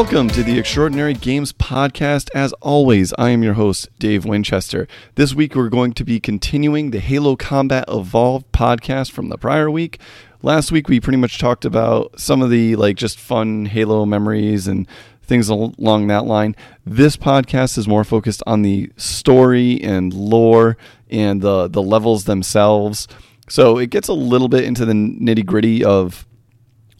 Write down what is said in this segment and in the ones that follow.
Welcome to the Extraordinary Games Podcast. As always, I am your host, Dave Winchester. This week, we're going to be continuing the Halo Combat Evolved podcast from the prior week. Last week, we pretty much talked about some of the like just fun Halo memories and things along that line. This podcast is more focused on the story and lore and the the levels themselves. So it gets a little bit into the nitty gritty of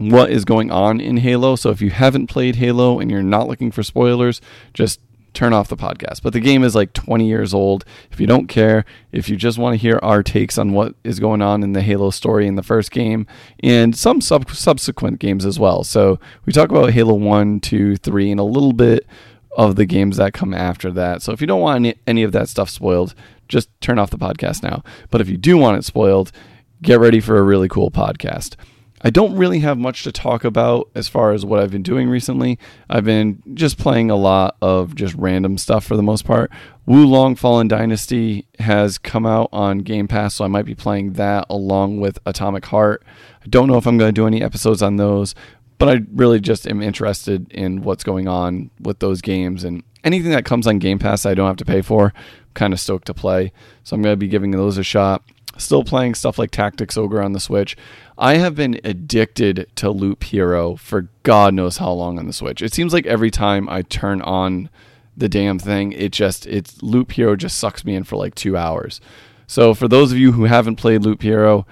what is going on in Halo. So if you haven't played Halo and you're not looking for spoilers, just turn off the podcast. But the game is like 20 years old. If you don't care, if you just want to hear our takes on what is going on in the Halo story in the first game and some sub- subsequent games as well. So we talk about Halo 1, 2, 3, and a little bit of the games that come after that. So if you don't want any, any of that stuff spoiled, just turn off the podcast now. But if you do want it spoiled, get ready for a really cool podcast. I don't really have much to talk about as far as what I've been doing recently. I've been just playing a lot of just random stuff for the most part. Wo Long Fallen Dynasty has come out on Game Pass, so I might be playing that along with Atomic Heart. I don't know if I'm going to do any episodes on those, but I really just am interested in what's going on with those games and anything that comes on Game Pass I don't have to pay for. I'm kind of stoked to play, so I'm going to be giving those a shot. Still playing stuff like Tactics Ogre on the Switch. I have been addicted to Loop Hero for God knows how long on the Switch. It seems like every time I turn on the damn thing, it just it's Loop Hero just sucks me in for like two hours. So for those of you who haven't played Loop Hero,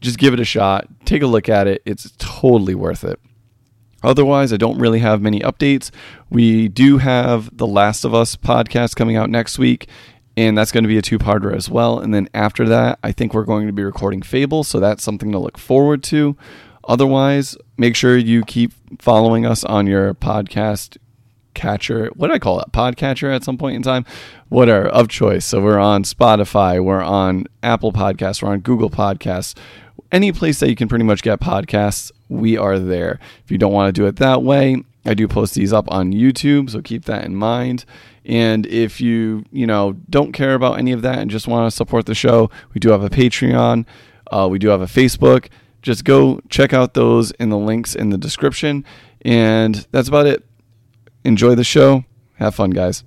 just give it a shot. Take a look at it. It's totally worth it. Otherwise, I don't really have many updates. We do have the Last of Us podcast coming out next week, and that's going to be a two-parter as well. And then after that, I think we're going to be recording Fable, so that's something to look forward to. Otherwise, make sure you keep following us on your podcast catcher. What do I call it? Podcatcher at some point in time? Whatever of choice. So we're on Spotify, we're on Apple Podcasts, we're on Google Podcasts. Any place that you can pretty much get podcasts, we are there. If you don't want to do it that way, I do post these up on YouTube, so keep that in mind. And if you, you know, don't care about any of that and just want to support the show, we do have a Patreon. Uh, we do have a Facebook. Just go check out those in the links in the description. And that's about it. Enjoy the show. Have fun, guys.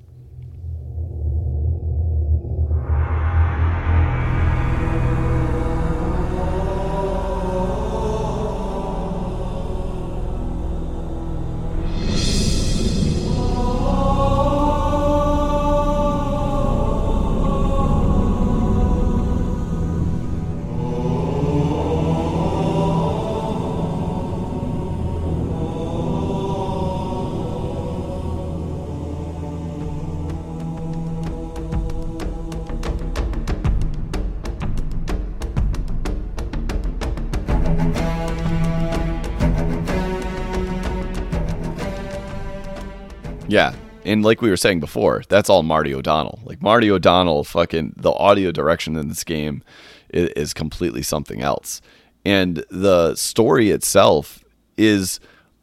And like we were saying before, that's all Marty O'Donnell. Like Marty O'Donnell, fucking the audio direction in this game is, is completely something else. And the story itself is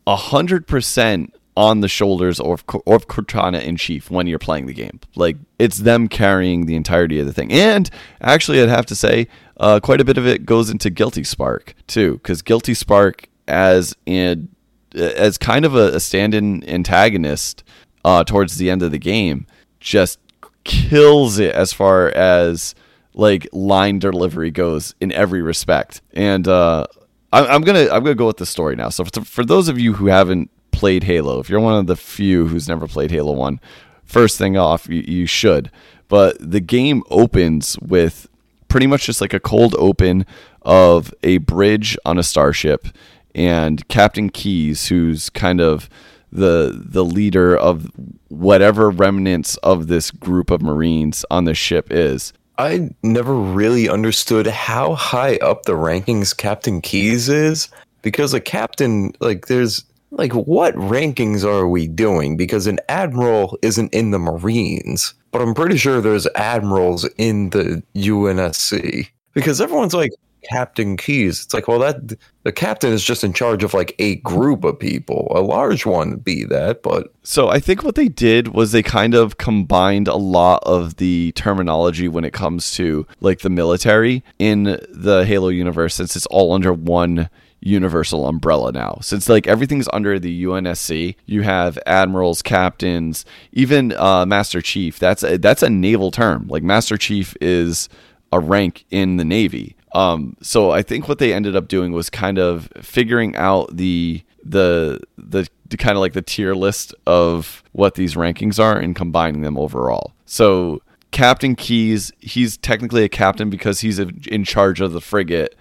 hundred percent on the shoulders of, of Cortana in chief when you're playing the game. Like it's them carrying the entirety of the thing. And actually, I'd have to say, uh, quite a bit of it goes into Guilty Spark too, because Guilty Spark as in as kind of a, a stand-in antagonist uh, towards the end of the game just kills it as far as like line delivery goes in every respect. And uh, I, am gonna I'm gonna go with the story now. So for, for those of you who haven't played Halo, if you're one of the few who's never played Halo One, first thing off, you, you should. But the game opens with pretty much just like a cold open of a bridge on a starship and Captain Keyes, who's kind of the the leader of whatever remnants of this group of Marines on the ship is. I never really understood how high up the rankings Captain Keyes is because a captain like there's like what rankings are we doing because an admiral isn't in the Marines but I'm pretty sure there's admirals in the UNSC because everyone's like Captain Keyes. It's like, well, that the captain is just in charge of like a group of people. A large one be that, but so I think what they did was they kind of combined a lot of the terminology when it comes to like the military in the Halo universe, since it's all under one universal umbrella now. Since like everything's under the UNSC, you have admirals, captains, even uh, Master Chief. That's a, that's a naval term. Like Master Chief is a rank in the Navy. Um, so I think what they ended up doing was kind of figuring out the the the, the kind of like the tier list of what these rankings are and combining them overall. So Captain Keyes, he's technically a captain because he's in charge of the frigate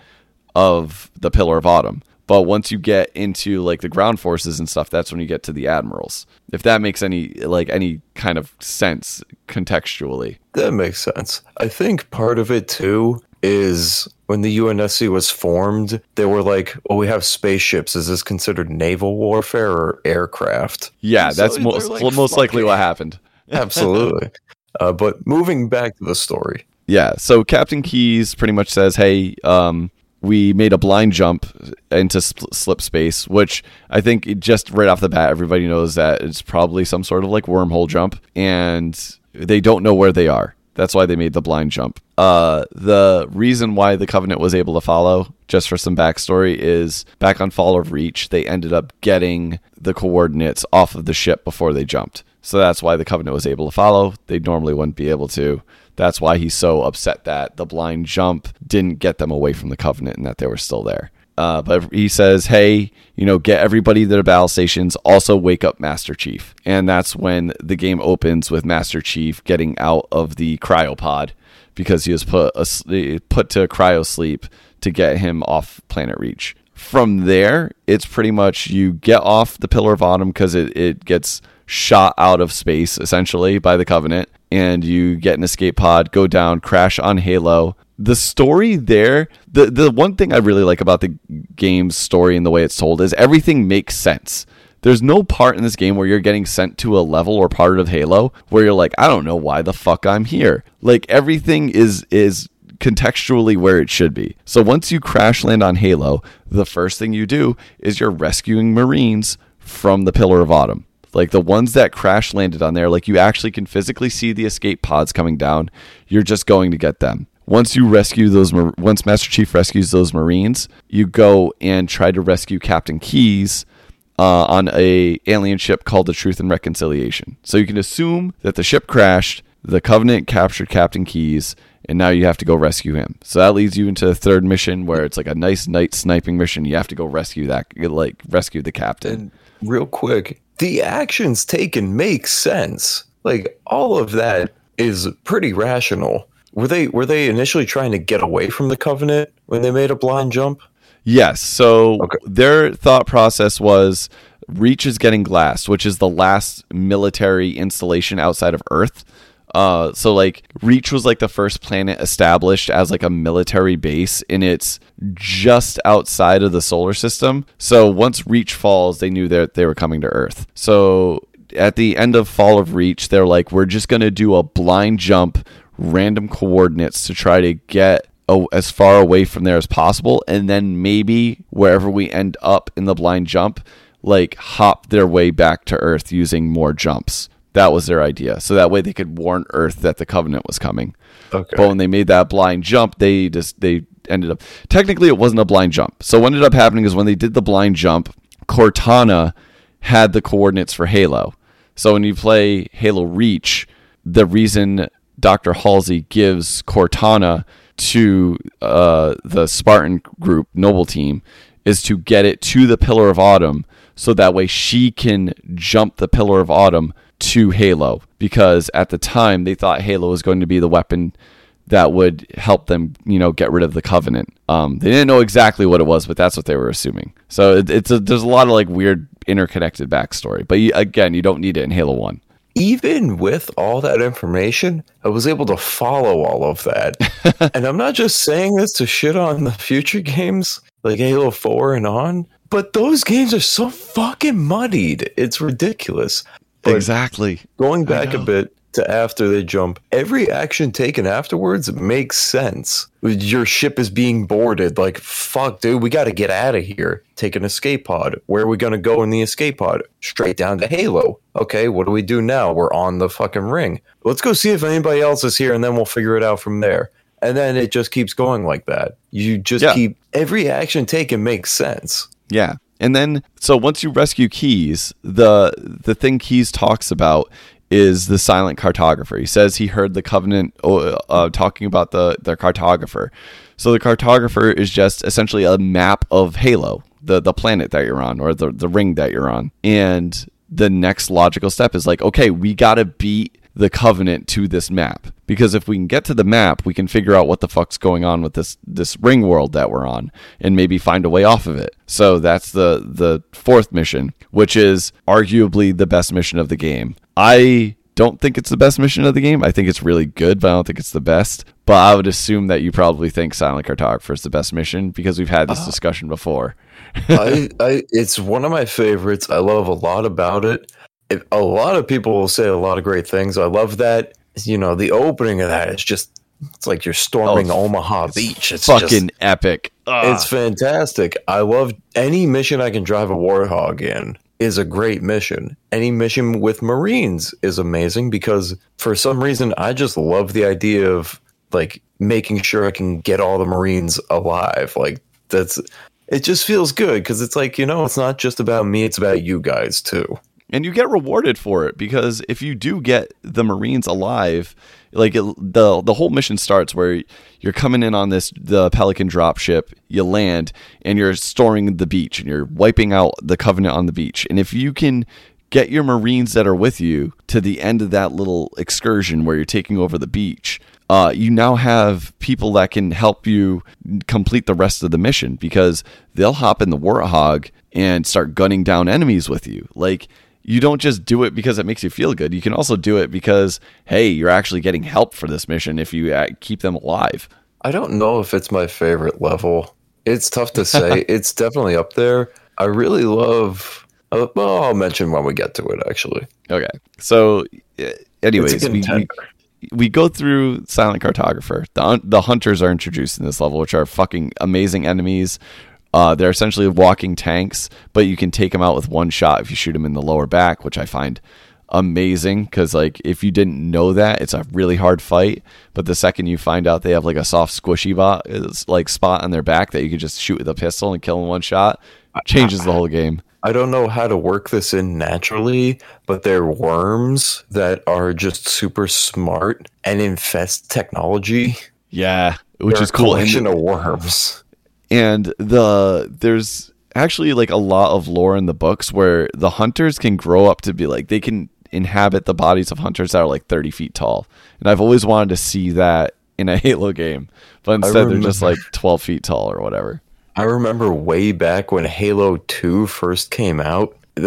of the Pillar of Autumn. But once you get into like the ground forces and stuff, that's when you get to the admirals. If that makes any like any kind of sense contextually. That makes sense. I think part of it too is when the UNSC was formed, they were like, "Oh, we have spaceships. Is this considered naval warfare or aircraft?" Yeah, so that's most like, most likely what happened. Absolutely. Uh, but moving back to the story. Yeah, so Captain Keyes pretty much says, "Hey, um, we made a blind jump into slip space, which I think just right off the bat, everybody knows that it's probably some sort of like wormhole jump, and they don't know where they are. That's why they made the blind jump. Uh, the reason why the Covenant was able to follow, just for some backstory, is back on Fall of Reach, they ended up getting the coordinates off of the ship before they jumped. So that's why the Covenant was able to follow. They normally wouldn't be able to. That's why he's so upset that the blind jump didn't get them away from the Covenant and that they were still there. Uh, but he says, hey, you know, get everybody to the battle stations. Also, wake up Master Chief. And that's when the game opens with Master Chief getting out of the cryopod because he was put a, put to cryo sleep to get him off Planet Reach. From there, it's pretty much you get off the Pillar of Autumn because it, it gets shot out of space essentially by the Covenant, and you get an escape pod, go down, crash on Halo. The story there, the the one thing I really like about the game's story and the way it's told is everything makes sense. There's no part in this game where you're getting sent to a level or part of Halo where you're like, I don't know why the fuck I'm here. Like everything is is contextually where it should be. So once you crash land on Halo, the first thing you do is you're rescuing Marines from the Pillar of Autumn. Like the ones that crash landed on there, like you actually can physically see the escape pods coming down. You're just going to get them. Once you rescue those, once Master Chief rescues those Marines, you go and try to rescue Captain Keyes uh, on a alien ship called the Truth and Reconciliation. So you can assume that the ship crashed, the Covenant captured Captain Keyes and now you have to go rescue him. So that leads you into the third mission where it's like a nice night sniping mission. You have to go rescue that, like rescue the captain. And real quick, the actions taken make sense. Like all of that is pretty rational. Were they were they initially trying to get away from the covenant when they made a blind jump? Yes. So okay. their thought process was Reach is getting glass, which is the last military installation outside of Earth. Uh, so like Reach was like the first planet established as like a military base, and it's just outside of the solar system. So once Reach falls, they knew that they were coming to Earth. So at the end of Fall of Reach, they're like, we're just gonna do a blind jump, random coordinates to try to get as far away from there as possible, and then maybe wherever we end up in the blind jump, like hop their way back to Earth using more jumps. That was their idea. So that way they could warn Earth that the Covenant was coming. Okay. But when they made that blind jump, they just they ended up technically it wasn't a blind jump. So what ended up happening is when they did the blind jump, Cortana had the coordinates for Halo. So when you play Halo Reach, the reason Dr. Halsey gives Cortana to uh, the Spartan group Noble Team is to get it to the Pillar of Autumn so that way she can jump the Pillar of Autumn to Halo because at the time they thought Halo was going to be the weapon that would help them, you know, get rid of the Covenant. Um, they didn't know exactly what it was, but that's what they were assuming. So it, it's a, there's a lot of like weird interconnected backstory, but you, again, you don't need it in Halo One. Even with all that information, I was able to follow all of that. and I'm not just saying this to shit on the future games like Halo 4 and on, but those games are so fucking muddied. It's ridiculous. But exactly. Going back a bit to after they jump, every action taken afterwards makes sense. Your ship is being boarded. Like, fuck, dude, we got to get out of here. Take an escape pod. Where are we going to go in the escape pod? Straight down to Halo. Okay, what do we do now? We're on the fucking ring. Let's go see if anybody else is here and then we'll figure it out from there. And then it just keeps going like that. You just Yeah. keep every action taken makes sense. Yeah. And then so once you rescue Keyes, the the thing Keyes talks about is the silent cartographer. He says he heard the covenant uh, uh, talking about the the cartographer. So the cartographer is just essentially a map of Halo, the the planet that you're on or the the ring that you're on. And the next logical step is like, okay, we got to beat the covenant to this map because if we can get to the map we can figure out what the fuck's going on with this this ring world that we're on and maybe find a way off of it so that's the the fourth mission which is arguably the best mission of the game i don't think it's the best mission of the game i think it's really good but i don't think it's the best but i would assume that you probably think silent cartographer is the best mission because we've had this uh, discussion before I, I, it's one of my favorites. I love a lot about it. it. A lot of people will say a lot of great things. I love that. You know, the opening of that is just. It's like you're storming Oh, Omaha Beach. It's fucking just, epic Ugh. it's fantastic. I love any mission I can drive a warthog in is a great mission. Any mission with Marines is amazing because for some reason I just love the idea of like making sure I can get all the Marines alive. Like that's it just feels good because it's like, you know, it's not just about me, it's about you guys too. And you get rewarded for it because if you do get the marines alive like it, the the whole mission starts where you're coming in on this the pelican dropship you land and you're storing the beach and you're wiping out the covenant on the beach and if you can get your marines that are with you to the end of that little excursion where you're taking over the beach uh, you now have people that can help you complete the rest of the mission because they'll hop in the warthog and start gunning down enemies with you. Like you don't just do it because it makes you feel good. You can also do it because hey, you're actually getting help for this mission if you uh, keep them alive. I don't know if it's my favorite level. It's tough to say. it's definitely up there. I really love. Uh, well, I'll mention when we get to it. Actually, Okay, so uh, anyways, we, we we go through Silent Cartographer. The the hunters are introduced in this level, which are fucking amazing enemies. Uh, they're essentially walking tanks, but you can take them out with one shot if you shoot them in the lower back, which I find amazing because like if you didn't know that, it's a really hard fight. But the second you find out they have like a soft squishy bot, it's like spot on their back that you can just shoot with a pistol and kill in one shot, changes the whole game. I don't know how to work this in naturally, but they're worms that are just super smart and infest technology. Yeah, which They're is cool. And- collection of worms. And the there's actually like a lot of lore in the books where the hunters can grow up to be like they can inhabit the bodies of hunters that are like 30 feet tall and i've always wanted to see that in a halo game but instead they're just like 12 feet tall or whatever I remember way back when Halo 2 first came out,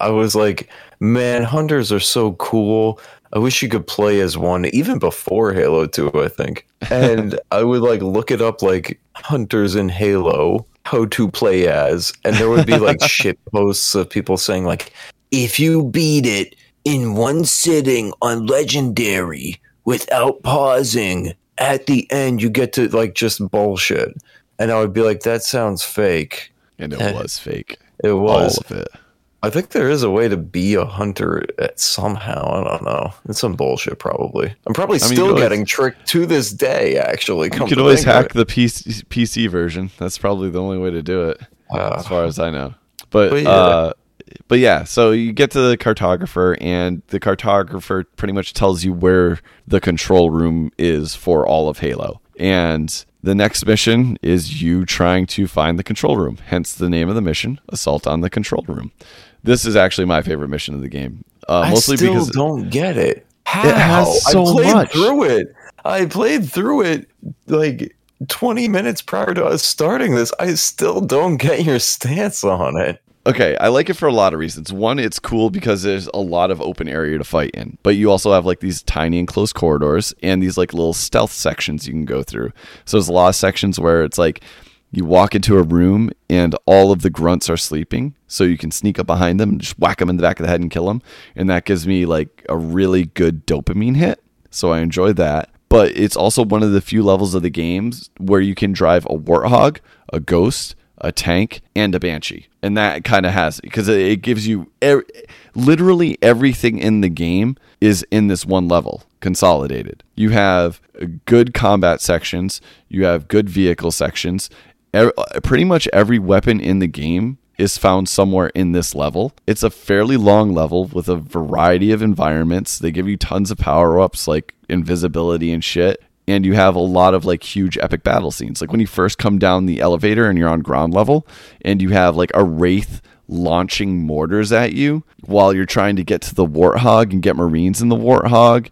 I was like, man, hunters are so cool. I wish you could play as one even before Halo 2, I think. And I would like look it up like hunters in Halo, how to play as, and there would be like shit posts of people saying like if you beat it in one sitting on legendary without pausing, at the end you get to like just bullshit. And I would be like, that sounds fake. and it Eh, was fake It was. all of it I think there is a way to be a hunter at somehow. I don't know. It's some bullshit, probably. I'm probably I mean, still could always- getting tricked to this day. Actually, you can always hack the PC, PC version that's probably the only way to do it Uh, as far as I know. But But yeah. uh, but yeah, so you get to the cartographer, and the cartographer pretty much tells you where the control room is for all of Halo. And the next mission is you trying to find the control room. Hence the name of the mission: Assault on the Control Room. This is actually my favorite mission of the game, uh, I mostly still because don't get it. How? has so I played much. through it. I played through it like 20 minutes prior to us starting this. I still don't get your stance on it. Okay, I like it for a lot of reasons. One, it's cool because there's a lot of open area to fight in, but you also have like these tiny enclosed corridors and these like little stealth sections you can go through. So there's a lot of sections where it's like you walk into a room and all of the grunts are sleeping, so you can sneak up behind them and just whack them in the back of the head and kill them, and that gives me like a really good dopamine hit. So I enjoy that. But it's also one of the few levels of the games where you can drive a warthog, a ghost, a tank, and a banshee, and that kind of has because it gives you er- literally everything in the game is in this one level. consolidated. You have good combat sections, you have good vehicle sections. E- pretty much every weapon in the game is found somewhere in this level. It's a fairly long level with a variety of environments. They give you tons of power ups like invisibility and shit. And you have a lot of like huge epic battle scenes. Like when you first come down the elevator and you're on ground level and you have like a wraith launching mortars at you while you're trying to get to the warthog and get marines in the warthog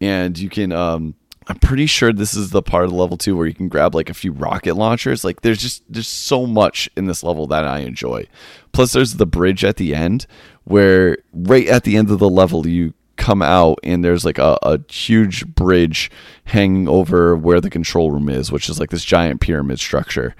and you can um I'm pretty sure this is the part of level two where you can grab like a few rocket launchers. Like there's just there's so much in this level that I enjoy. Plus there's the bridge at the end where right at the end of the level you come out and there's like a, a huge bridge hanging over where the control room is, which is like this giant pyramid structure.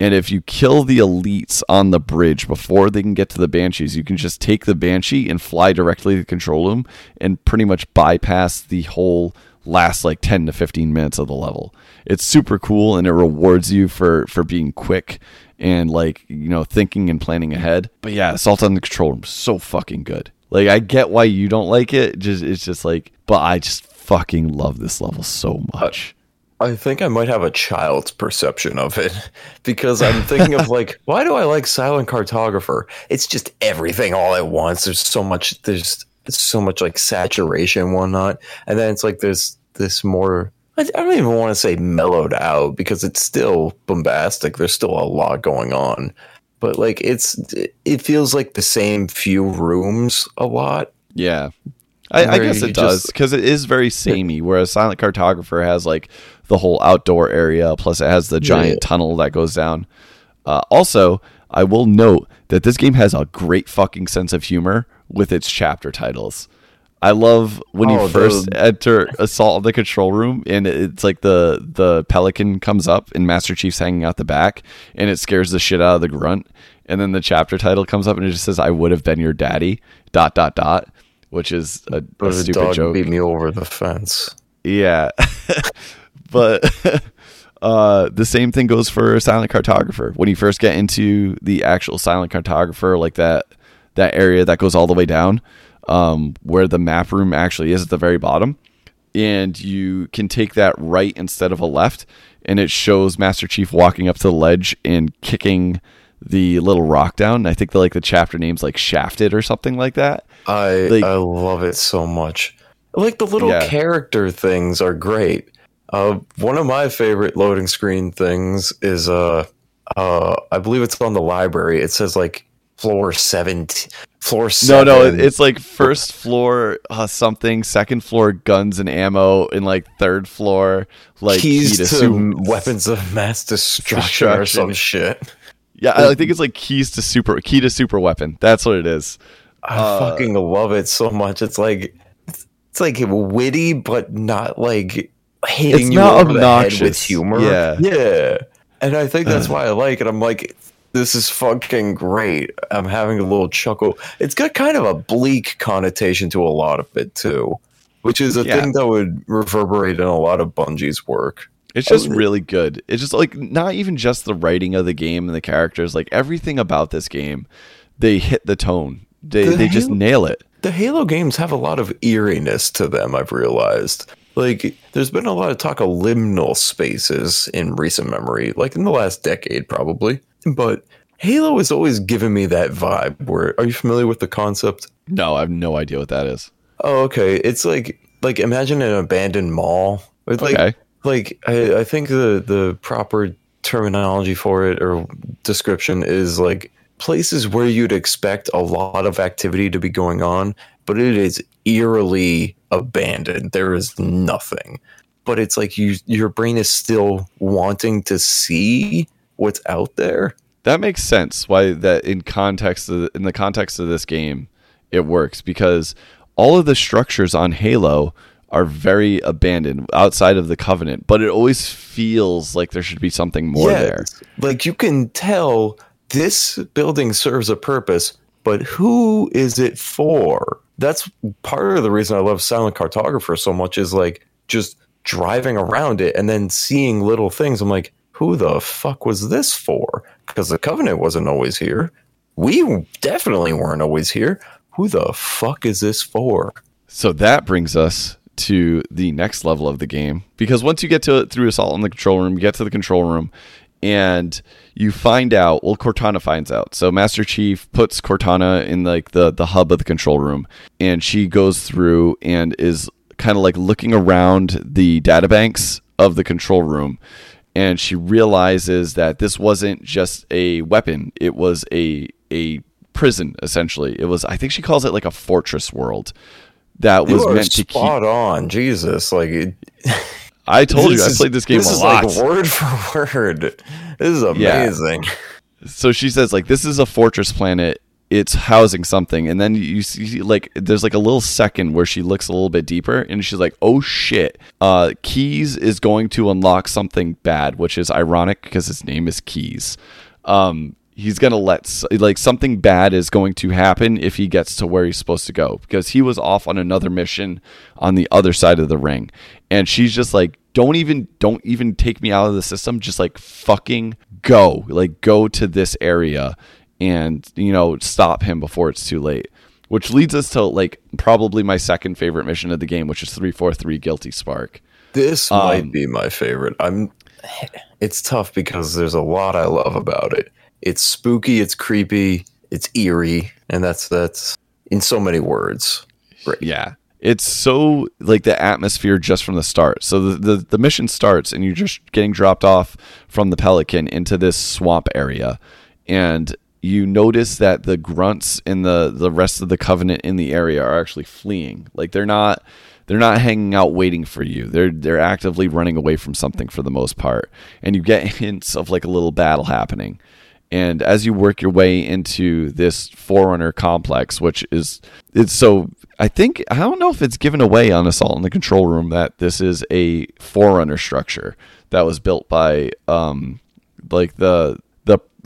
And if you kill the elites on the bridge before they can get to the banshees, you can just take the banshee and fly directly to the control room and pretty much bypass the whole last like 10 to 15 minutes of the level. It's super cool and it rewards you for for being quick and like, you know, thinking and planning ahead. But yeah, Assault on the Control Room is so fucking good. Like I get why you don't like it. Just it's just like but I just fucking love this level so much. I think I might have a child's perception of it because I'm thinking of like, why do I like Silent Cartographer? It's just everything all at once. There's so much. There's so much like saturation and whatnot, and then it's like there's this more. I I don't even want to say mellowed out because it's still bombastic. There's still a lot going on, but like it's it feels like the same few rooms a lot. Yeah. I, I guess it does because it is very samey. Whereas Silent Cartographer has like the whole outdoor area, plus it has the giant Yeah. tunnel that goes down. Uh, also, I will note that this game has a great fucking sense of humor with its chapter titles. I love when you Oh, first the- enter Assault of the Control Room, and it's like the the pelican comes up, and Master Chief's hanging out the back, and it scares the shit out of the grunt. And then the chapter title comes up, and it just says, "I would have been your daddy." Dot dot dot, which is a, a stupid joke. beat me over the fence. Yeah. but uh, the same thing goes for Silent Cartographer. When you first get into the actual Silent Cartographer, like that that area that goes all the way down, um, where the map room actually is at the very bottom, and you can take that right instead of a left, and it shows Master Chief walking up to the ledge and kicking the little rock down. I think the like the chapter name's like Shafted or something like that. I Like- I love it so much. Like the little Yeah. character things are great. Uh, one of my favorite loading screen things is uh, uh, I believe it's on the library. It says like floor seventeen, floor No, seven. no, it- it's like first floor uh, something, second floor guns and ammo, and like third floor like keys to, super- weapons of mass destruction or some shit. Yeah, I think it's like keys to super key to super weapon. That's what it is. I Uh, fucking love it so much. It's like it's like witty, but not like hitting It's you not over the head with humor. Yeah. yeah. And I think that's why I like it. I'm like, this is fucking great. I'm having a little chuckle. It's got kind of a bleak connotation to a lot of it too, which is a Yeah. thing that would reverberate in a lot of Bungie's work. It's just really good. It's just like not even just the writing of the game and the characters, like everything about this game, they hit the tone. They The they just nail it. the Halo games have a lot of eeriness to them, I've realized. Like, there's been a lot of talk of liminal spaces in recent memory, like in the last decade, probably. But Halo has always given me that vibe. Where are you familiar with the concept? No, I have no idea what that is. Oh, okay. It's like like imagine an abandoned mall. It's like Okay. like I, I think the the proper terminology for it or description is like places where you'd expect a lot of activity to be going on, but it is eerily abandoned. There is nothing. But it's like you your brain is still wanting to see what's out there. That makes sense. Why that in context of, in the context of this game, it works because all of the structures on Halo are very abandoned outside of the Covenant, but it always feels like there should be something more there. Like you can tell this building serves a purpose, but who is it for? That's part of the reason I love Silent Cartographer so much is like just driving around it and then seeing little things. I'm like, who the fuck was this for? Because the Covenant wasn't always here. We definitely weren't always here. Who the fuck is this for? So that brings us to the next level of the game because once you get to through assault in the control room, you get to the control room and you find out well cortana finds out so master chief puts cortana in like the the hub of the control room and she goes through and is kind of like looking around the databanks of the control room and she realizes that this wasn't just a weapon it was a a prison essentially it was i think she calls it like a fortress world that was You are meant to keep spot on, Jesus! Like it, i told you this i played this game This a is lot like word for word. This is Yeah. amazing. so she says like this is a fortress planet it's housing something. And then you see like there's like a little second where she looks a little bit deeper and she's like oh shit. Uh Keyes is going to unlock something bad which is ironic because his name is Keyes. Um he's gonna let like something bad is going to happen if he gets to where he's supposed to go because he was off on another mission on the other side of the ring. And she's just like don't even don't even take me out of the system. Just like fucking go. Like go to this area and you know stop him before it's too late which leads us to like probably my second favorite mission of the game which is 343 guilty spark This Um, might be my favorite. I'm. It's tough because there's a lot I love about it. It's spooky. It's creepy. It's eerie, and that's that's in so many words. Great. Yeah. It's so like the atmosphere just from the start. So the, the, the mission starts and you're just getting dropped off from the Pelican into this swamp area. And you notice that the grunts and the, the rest of the covenant in the area are actually fleeing. Like they're not they're not hanging out waiting for you. They're they're actively running away from something for the most part. And you get hints of like a little battle happening. And as you work your way into this Forerunner complex, which is it's so I think I don't know if it's given away on Assault in the Control Room that this is a Forerunner structure that was built by um like the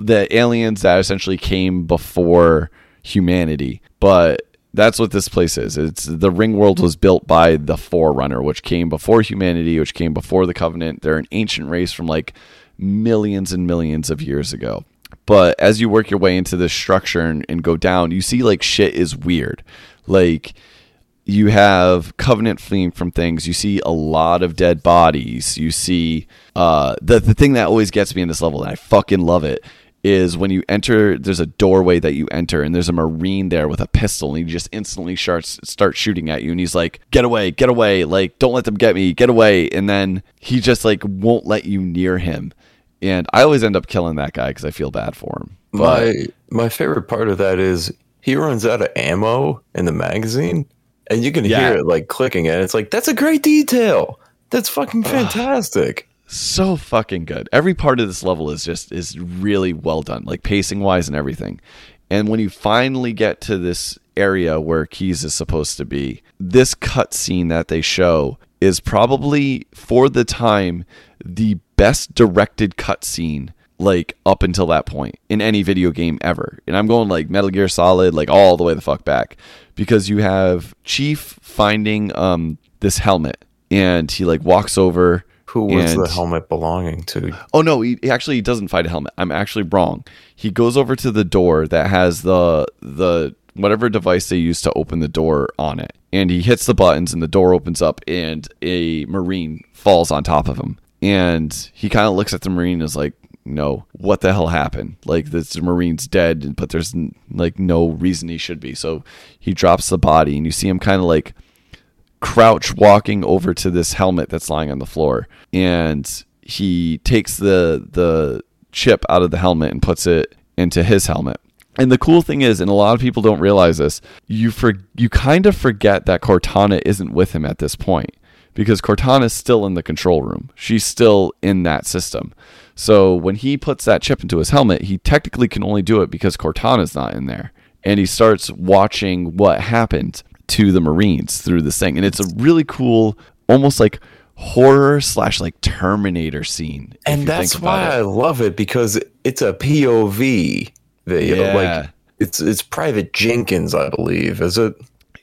the aliens that essentially came before humanity. But that's what this place is. It's the ring world was built by the Forerunner, which came before humanity, which came before the Covenant. They're an ancient race from like millions and millions of years ago. But as you work your way into this structure and, and go down, you see like shit is weird. Like you have covenant fleeing from things you see a lot of dead bodies you see uh the, the thing that always gets me in this level and i fucking love it is when you enter there's a doorway that you enter and there's a marine there with a pistol and he just instantly starts start shooting at you and he's like get away get away like don't let them get me get away and then he just like won't let you near him and i always end up killing that guy because i feel bad for him but My my favorite part of that is he runs out of ammo in the magazine, and you can Yeah. hear it like clicking, and it's like that's a great detail. That's fucking fantastic. So fucking good. Every part of this level is just is really well done, like pacing wise and everything. And when you finally get to this area where Keyes is supposed to be, this cutscene that they show is probably for the time the best directed cutscene like up until that point in any video game ever. And I'm going like Metal Gear Solid like all the way the fuck back because you have Chief finding um this helmet and he like walks over Who was the helmet belonging to? Oh no, he, he actually doesn't find a helmet. I'm actually wrong. He goes over to the door that has the the whatever device they use to open the door on it. And he hits the buttons and the door opens up and a marine falls on top of him. And he kind of looks at the marine and is like, "No, what the hell happened? Like this marine's dead, but there's like no reason he should be." So he drops the body and you see him kind of like crouch walking over to this helmet that's lying on the floor. And he takes the the chip out of the helmet and puts it into his helmet. And the cool thing is and a lot of people don't realize this you for you kind of forget that cortana isn't with him at this point because cortana's still in the control room. She's still in that system. So when he puts that chip into his helmet he technically can only do it because cortana's not in there. And he starts watching what happened to the Marines through this thing. And it's a really cool, almost like horror slash like Terminator scene. And that's why it. I love it because it's a POV video. Yeah. Like it's it's Private Jenkins, I believe. Is it?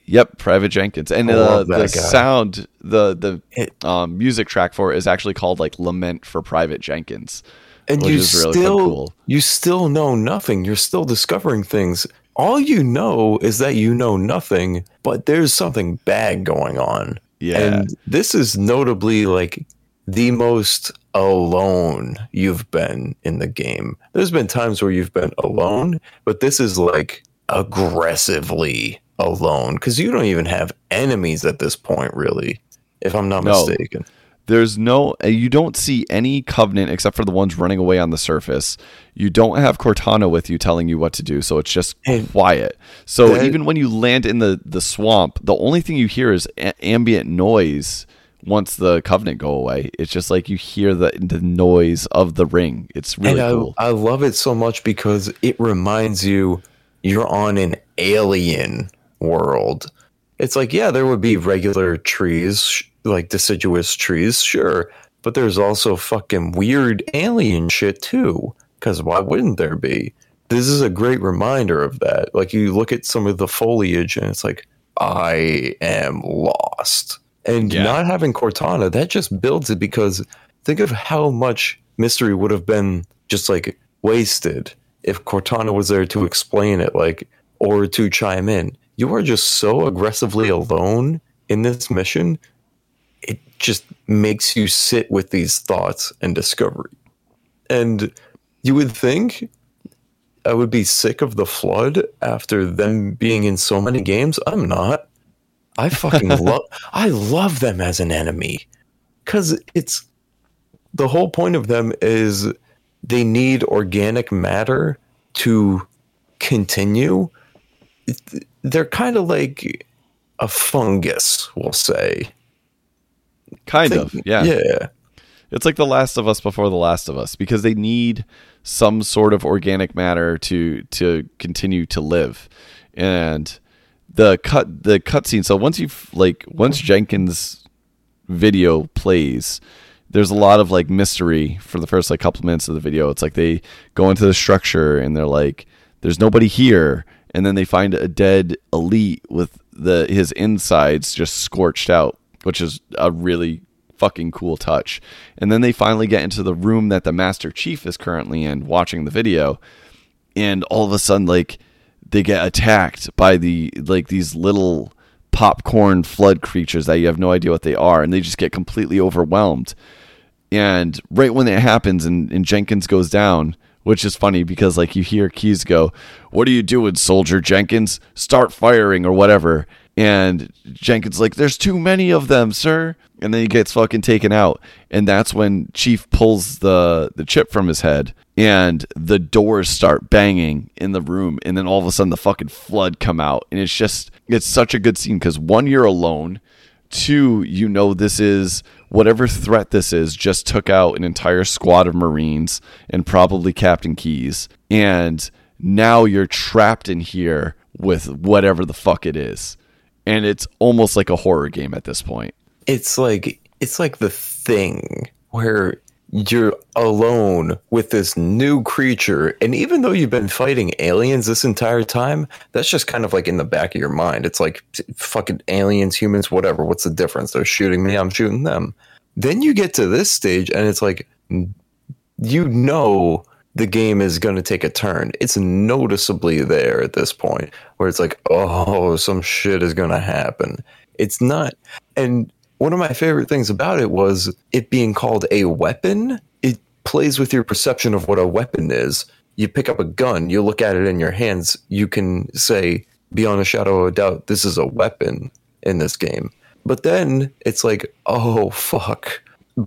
Yep, Private Jenkins, and uh, the guy. sound, the the It- um, music track for it is actually called like "Lament for Private Jenkins," And you really still cool. you still know nothing. You're still discovering things. All you know is that you know nothing, but there's something bad going on. Yeah. And this is notably like the most alone you've been in the game. There's been times where you've been alone, but this is like aggressively alone because you don't even have enemies at this point, really, if I'm not No. mistaken. There's no, uh, you don't see any covenant except for the ones running away on the surface. You don't have Cortana with you telling you what to do, so it's just quiet. So that- even when you land in the the swamp, the only thing you hear is a- ambient noise. Once the covenant go away, it's just like you hear the the noise of the ring. It's really and cool. I, I love it so much because it reminds you you're on an alien world. It's like, yeah, there would be regular trees, like deciduous trees, sure, but there's also fucking weird alien shit too. Because why wouldn't there be? This is a great reminder of that. Like, you look at some of the foliage and it's like, I am lost. And Yeah. not having Cortana, that just builds it because think of how much mystery would have been just like wasted if Cortana was there to explain it, like, or to chime in. You are just so aggressively alone in this mission. Just makes you sit with these thoughts and discovery. And you would think I would be sick of the flood after them being in so many games. I'm not. I fucking love I love them as an enemy. Cause it's the whole point of them is they need organic matter to continue. They're kind of like a fungus, we'll say. Kind of, yeah. Yeah. It's like The Last of Us before The Last of Us because they need some sort of organic matter to to continue to live. And the cut the cutscene. So once you've like once Jenkins video plays, there's a lot of like mystery for the first like couple minutes of the video. It's like they go into the structure and they're like, "There's nobody here," and then they find a dead elite with the his insides just scorched out, which is a really fucking cool touch. And then they finally get into the room that the Master Chief is currently in, watching the video, and all of a sudden, like they get attacked by the like these little popcorn flood creatures that you have no idea what they are, and they just get completely overwhelmed. And right when that happens, and, and Jenkins goes down, which is funny because like you hear Keyes go, "What are you doing, Soldier Jenkins? Start firing or whatever." And Jenkins like, "There's too many of them, sir." And then he gets fucking taken out, and that's when Chief pulls the the chip from his head, and the doors start banging in the room, and then all of a sudden the fucking flood come out, and it's just it's such a good scene because one, you're alone, two, you know this is whatever threat this is just took out an entire squad of Marines and probably Captain Keyes, and now you're trapped in here with whatever the fuck it is, and it's almost like a horror game at this point. it's like it's like the thing where you're alone with this new creature. And even though you've been fighting aliens this entire time that's just kind of like in the back of your mind. It's like fucking aliens humans whatever. What's the difference? They're shooting me i'm shooting them. Then you get to this stage and it's like you know the game is going to take a turn it's noticeably there at this point where it's like oh some shit is going to happen it's not and one of my favorite things about it was it being called a weapon. It plays with your perception of what a weapon is. You pick up a gun, you look at it in your hands, you can say, beyond a shadow of a doubt, this is a weapon in this game. But then it's like, oh, fuck.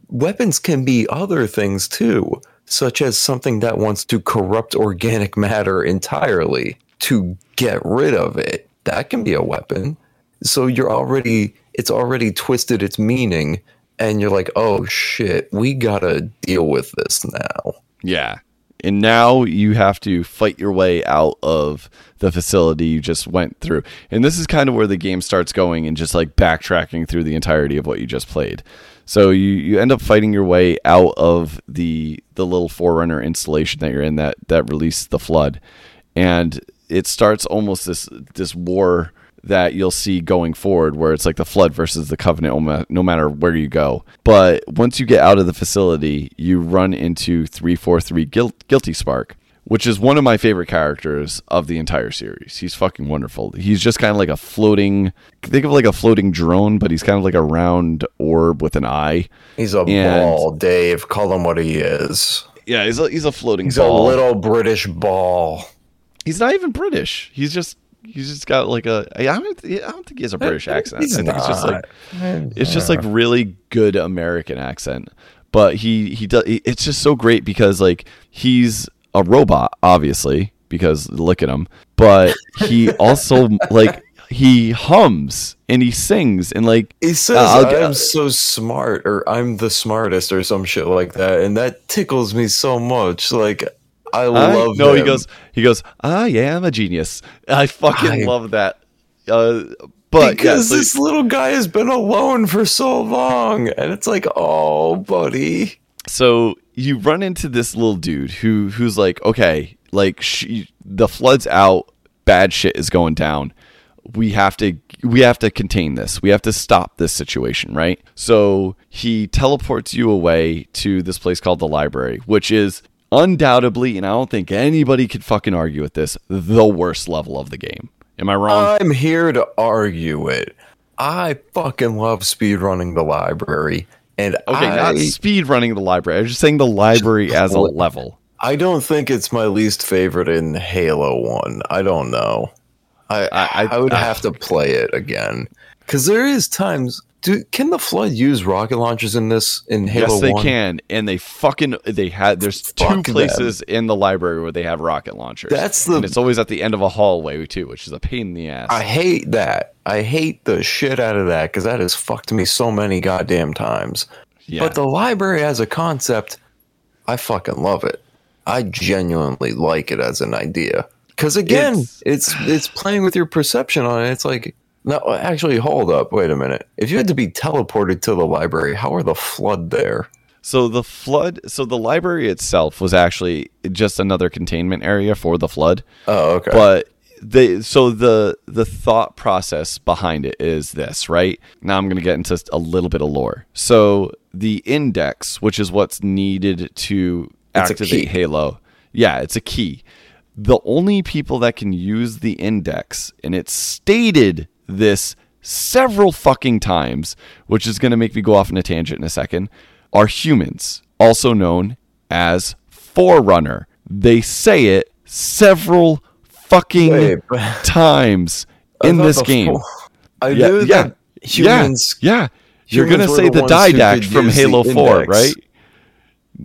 Weapons can be other things too, such as something that wants to corrupt organic matter entirely to get rid of it. That can be a weapon so you're already it's already twisted its meaning and you're like oh shit we gotta deal with this now Yeah. And now you have to fight your way out of the facility you just went through. And this is kind of where the game starts going and just like backtracking through the entirety of what you just played. So you, you end up fighting your way out of the the little forerunner installation that you're in that that released the flood. And it starts almost this this war that you'll see going forward where it's like the flood versus the covenant no matter where you go but once you get out of the facility you run into 343 Guil- guilty spark which is one of my favorite characters of the entire series. He's fucking wonderful. He's just kind of like a floating, think of like a floating drone, but he's kind of like a round orb with an eye. He's a And- ball, Dave. Call him what he is. Yeah, he's a, he's a floating He's ball. a little British ball. he's not even British. He's just he's just got like a I don't, I don't think he has a British eh, accent. He's I think it's just like not. it's just like eh. really good American accent. But he he does. It's just so great because like he's a robot, obviously, because look at him. But he also like he hums and he sings and like He says, Uh, I'll get- I'm so smart, or I'm the smartest, or some shit like that. And that tickles me so much. Like, I I, love no, he goes he goes I am a genius. I fucking I- love that. Uh, but because yeah, so- this little guy has been alone for so long. And it's like, oh, buddy. So you run into this little dude who who's like okay like she, the flood's out. Bad shit is going down. We have to we have to contain this. We have to stop this situation right? So he teleports you away to this place called the library which is undoubtedly and i don't think anybody could fucking argue with this the worst level of the game. Am i wrong? I'm here to argue it. I fucking love speedrunning the library. And okay I, not speed running the library i'm just saying the library as a level I don't think it's my least favorite in Halo 1. I don't know. I I- I, I- would I- have to play it again. Because there is times. Do, can the Flood use rocket launchers in this in Halo yes, they 1? can, and they fucking they had. There's two Fuck them. places in the library where they have rocket launchers. That's the- and it's always at the end of a hallway too, which is a pain in the ass. I hate that. I hate the shit out of that because that has fucked me so many goddamn times. yeah, But the library as a concept, I fucking love it. I genuinely like it as an idea. Because again, It's- it's, it's playing with your perception on it. It's like no, actually, hold up, wait a minute. If you had to be teleported to the library, how are the flood there? so the flood. So the library itself was actually just another containment area for the flood. Oh, okay. But they so the the thought process behind it is this, right? Now I'm going to get into a little bit of lore. So the index, which is what's needed to It's activate. Halo. Yeah, it's a key. The only people that can use the index, and it's stated this several fucking times, which is going to make me go off on a tangent in a second, are humans, also known as Forerunner. They say it several fucking Wait, times in this game. I Yeah, knew yeah, that humans. yeah, yeah. You're humans gonna say the the, didact from Halo Four, right?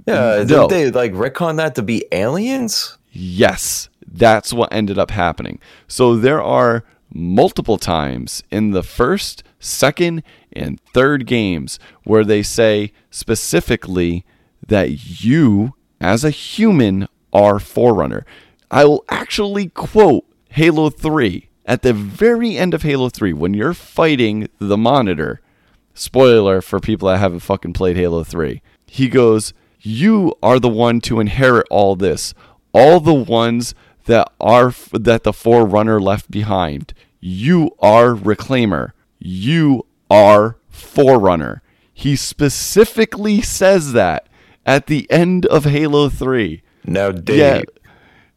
Yeah, No. did they like retcon that to be aliens? Yes, that's what ended up happening. So there are multiple times in the first, second, and third games where they say specifically that you, as a human, are Forerunner. I will actually quote Halo 3 at the very end of Halo 3 when you're fighting the monitor. Spoiler for people that haven't fucking played Halo 3. He goes, You are the one to inherit all this. All the ones that are that the forerunner left behind. You are reclaimer. You are forerunner. He specifically says that at the end of Halo 3. Now, Dave, Yeah.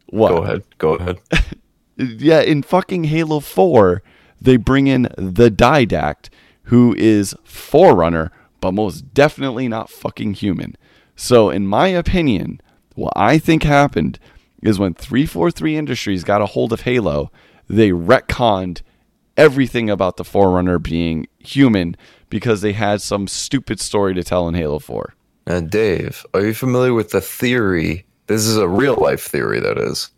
What? go ahead. Go ahead. yeah, in fucking Halo 4, they bring in the Didact, who is Forerunner, but most definitely not fucking human. So, in my opinion, what I think happened is when 343 Industries got a hold of Halo, they retconned everything about the Forerunner being human because they had some stupid story to tell in Halo 4. Now, Dave, are you familiar with the theory? This is a real life theory, that is,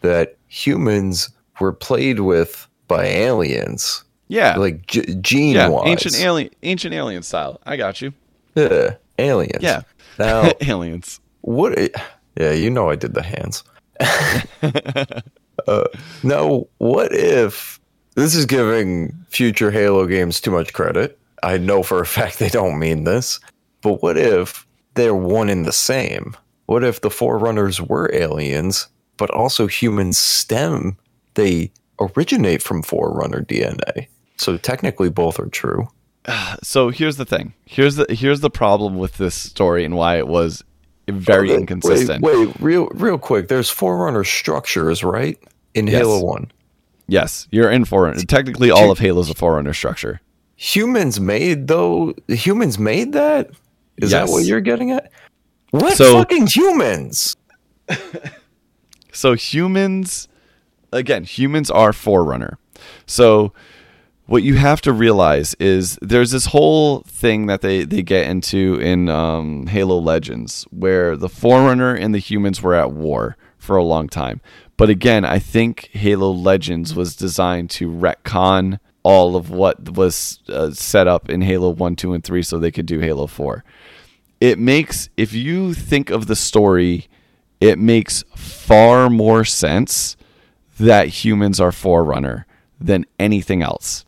that humans were played with by aliens, Yeah. like g- gene yeah, wise. ancient alien ancient alien style. I got you. Yeah, aliens. Yeah. Now, aliens. what? Yeah, you know I did the hands. uh, now, what if this is giving future Halo games too much credit? I know for a fact they don't mean this, but what if they're one and the same? What if the Forerunners were aliens, but also human stem? They originate from Forerunner DNA. So technically, both are true. so here's the thing. Here's the here's the problem with this story and why it was very inconsistent. Wait, wait, real real quick. There's Forerunner structures, right? In Yes. Halo One, Yes, you're in Forerunner. Technically, all of Halo's a Forerunner structure. humans made though. Humans made that. Is Yes. that what you're getting at? What So- fucking humans? So humans, again, humans are Forerunner. So what you have to realize is there's this whole thing that they, they get into in um, Halo Legends where the Forerunner and the humans were at war for a long time. But again, I think Halo Legends was designed to retcon all of what was uh, set up in Halo 1, 2, and 3 so they could do Halo 4. It makes, if you think of the story, it makes far more sense that humans are Forerunner than anything else.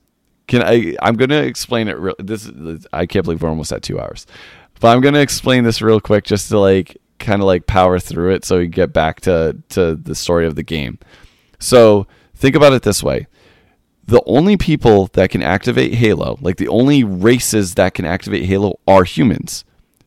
Can I? I'm going to explain it. Real, this I can't believe we're almost at two hours, but I'm going to explain this real quick just to like kind of like power through it so we get back to to the story of the game. So think about it this way: the only people that can activate Halo, like the only races that can activate Halo, are humans.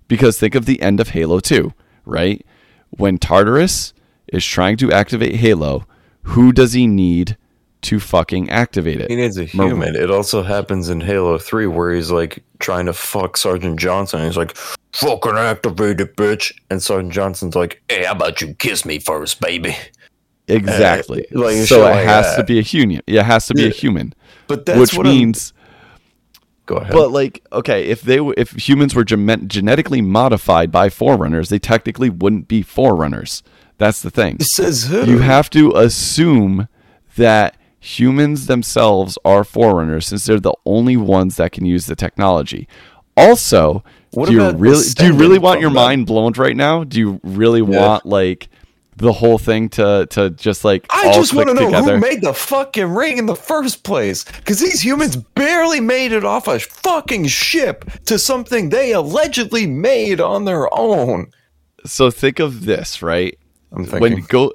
Because think of the end of Halo 2, right? When Tartarus is trying to activate Halo, who does he need to fucking activate it? He needs a human. It also happens in Halo 3 where he's like trying to fuck Sergeant Johnson. He's like, fucking activate it, bitch. And Sergeant Johnson's like, hey, how about you kiss me first, baby? Exactly. Uh, like, so it like has that. to be a human. It has to be a human, But that's which what I'm- means Go ahead. But like, okay, if they if humans were gem- genetically modified by forerunners, they technically wouldn't be forerunners. That's the thing. it says who? You have to assume that humans themselves are forerunners since they're the only ones that can use the technology. Also, What do you really do you really want your them? mind blown right now? Do you really Yeah. want like the whole thing to to just like I just want to know together? who made the fucking ring in the first place. Because these humans barely made it off a fucking ship to something they allegedly made on their own. so think of this, right? I'm when go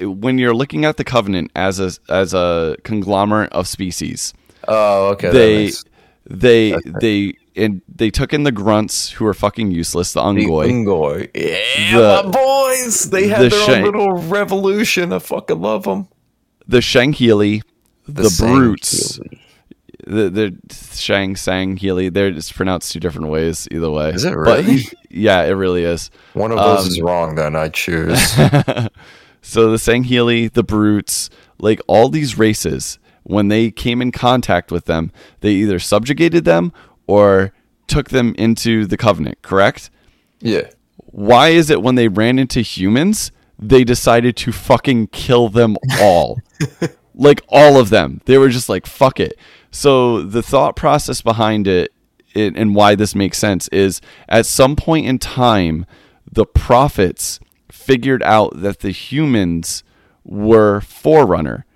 when you're looking at the covenant as a as a conglomerate of species oh, okay. they makes- they they and they took in the grunts who are fucking useless the The ungoi Unggoy. Yeah, The- my boys. They had the their Shank- own little revolution. I fucking love them. the Shangheili the, brutes Sangheili. The the Shang Sangheili they're just pronounced two different ways either way Is it But really? yeah it really is One of those Um, is wrong, then I choose. so the Sangheili, the Brutes, like all these races, when they came in contact with them, they either subjugated them or took them into the covenant, correct? yeah. Why is it when they ran into humans, they decided to fucking kill them all? like all of them. They were just like, fuck it. So the thought process behind it, and why this makes sense is at some point in time, the prophets figured out that the humans were forerunner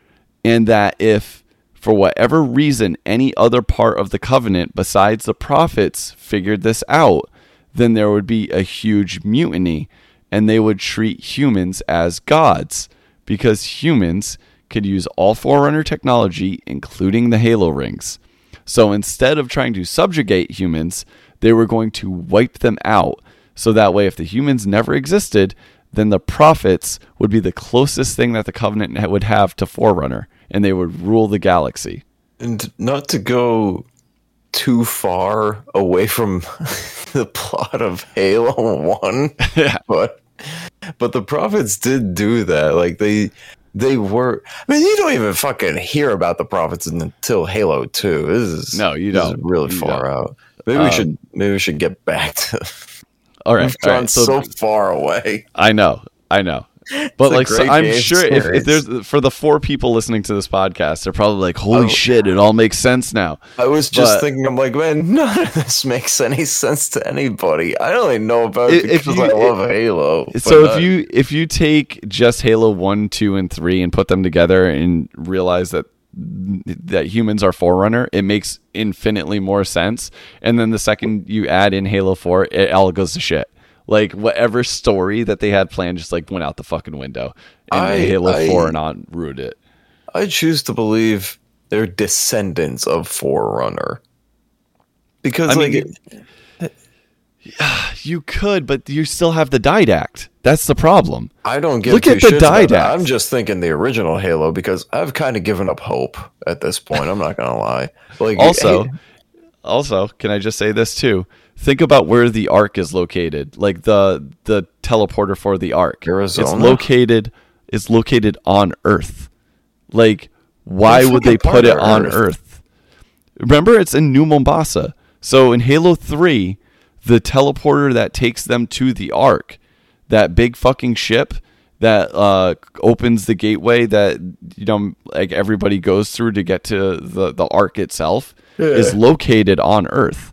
and that if for whatever reason any other part of the covenant besides the prophets figured this out then there would be a huge mutiny and they would treat humans as gods because humans could use all forerunner technology including the halo rings. So instead of trying to subjugate humans they were going to wipe them out. So that way if the humans never existed then the prophets would be the closest thing that the covenant would have to forerunner and they would rule the galaxy. And not to go too far away from the plot of Halo 1, but but the prophets did do that. Like they they were I mean you don't even fucking hear about the prophets until Halo 2. This is No, you don't. really You far don't. out. Maybe Um, we should maybe we should get back to all right, We've gone right so, far away. I know, I know. But like, so I'm sure if, if there's for the four people listening to this podcast, they're probably like, "Holy Oh. shit, it all makes sense now." I was just But- thinking, I'm like, man, none of this makes any sense to anybody. I only know about it If- because you- I love Halo. So if not- you if you take just Halo one, two, and three and put them together and realize that that humans are forerunner, it makes infinitely more sense. And then the second you add in Halo four, it all goes to shit. Like whatever story that they had planned just like went out the fucking window. And I- Halo I- four and on ruined it. I choose to believe they're descendants of Forerunner. Because I like mean, You could, but you still have the didact. That's the problem. I don't give Look at the didact. I'm just thinking the original Halo because I've kind of given up hope at this point. I'm not gonna lie. Like Also, hey, also, can I just say this too? Think about where the ark is located. Like the the teleporter for the ark. It's located it's located on Earth. Like why would they put it on Earth? Earth? Remember it's in New Mombasa. So in Halo 3, the teleporter that takes them to the ark that big fucking ship that uh, opens the gateway that you know like everybody goes through to get to the the ark itself is located on Earth.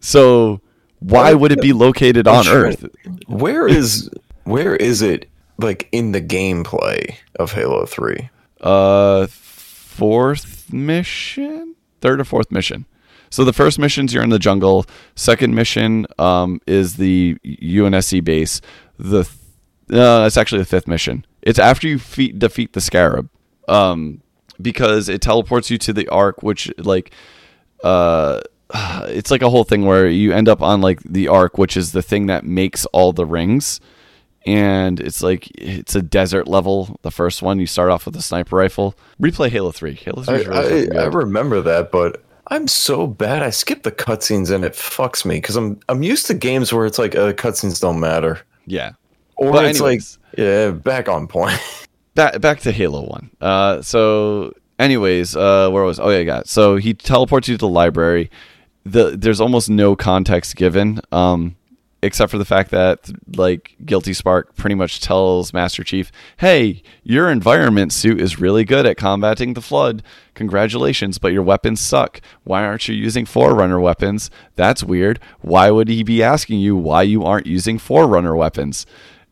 So why would it be located on. Earth? where is where is it like in the gameplay of Halo Three? Uh, fourth mission, third or fourth mission. So the first mission's you're in the jungle. Second mission um, is the UNSC base. The th- uh, it's actually the fifth mission. It's after you fe- defeat the Scarab, um, because it teleports you to the Ark, which like uh it's like a whole thing where you end up on like the ark which is the thing that makes all the rings and it's like it's a desert level the first one you start off with a sniper rifle replay halo 3 halo 3 I, really fucking I, I remember that, but I'm so bad. I skip the cutscenes and it fucks me because I'm I'm used to games where it's like uh, cutscenes don't matter, yeah or But it's anyways. like yeah, back on point. back back to Halo One. Uh, so, anyways, uh, where was? Oh yeah, I got. It. So he teleports you to the library. The there's almost no context given, um, except for the fact that like Guilty Spark pretty much tells Master Chief, "Hey, your environment suit is really good at combating the Flood. Congratulations, but your weapons suck. Why aren't you using Forerunner weapons? That's weird. Why would he be asking you why you aren't using Forerunner weapons?"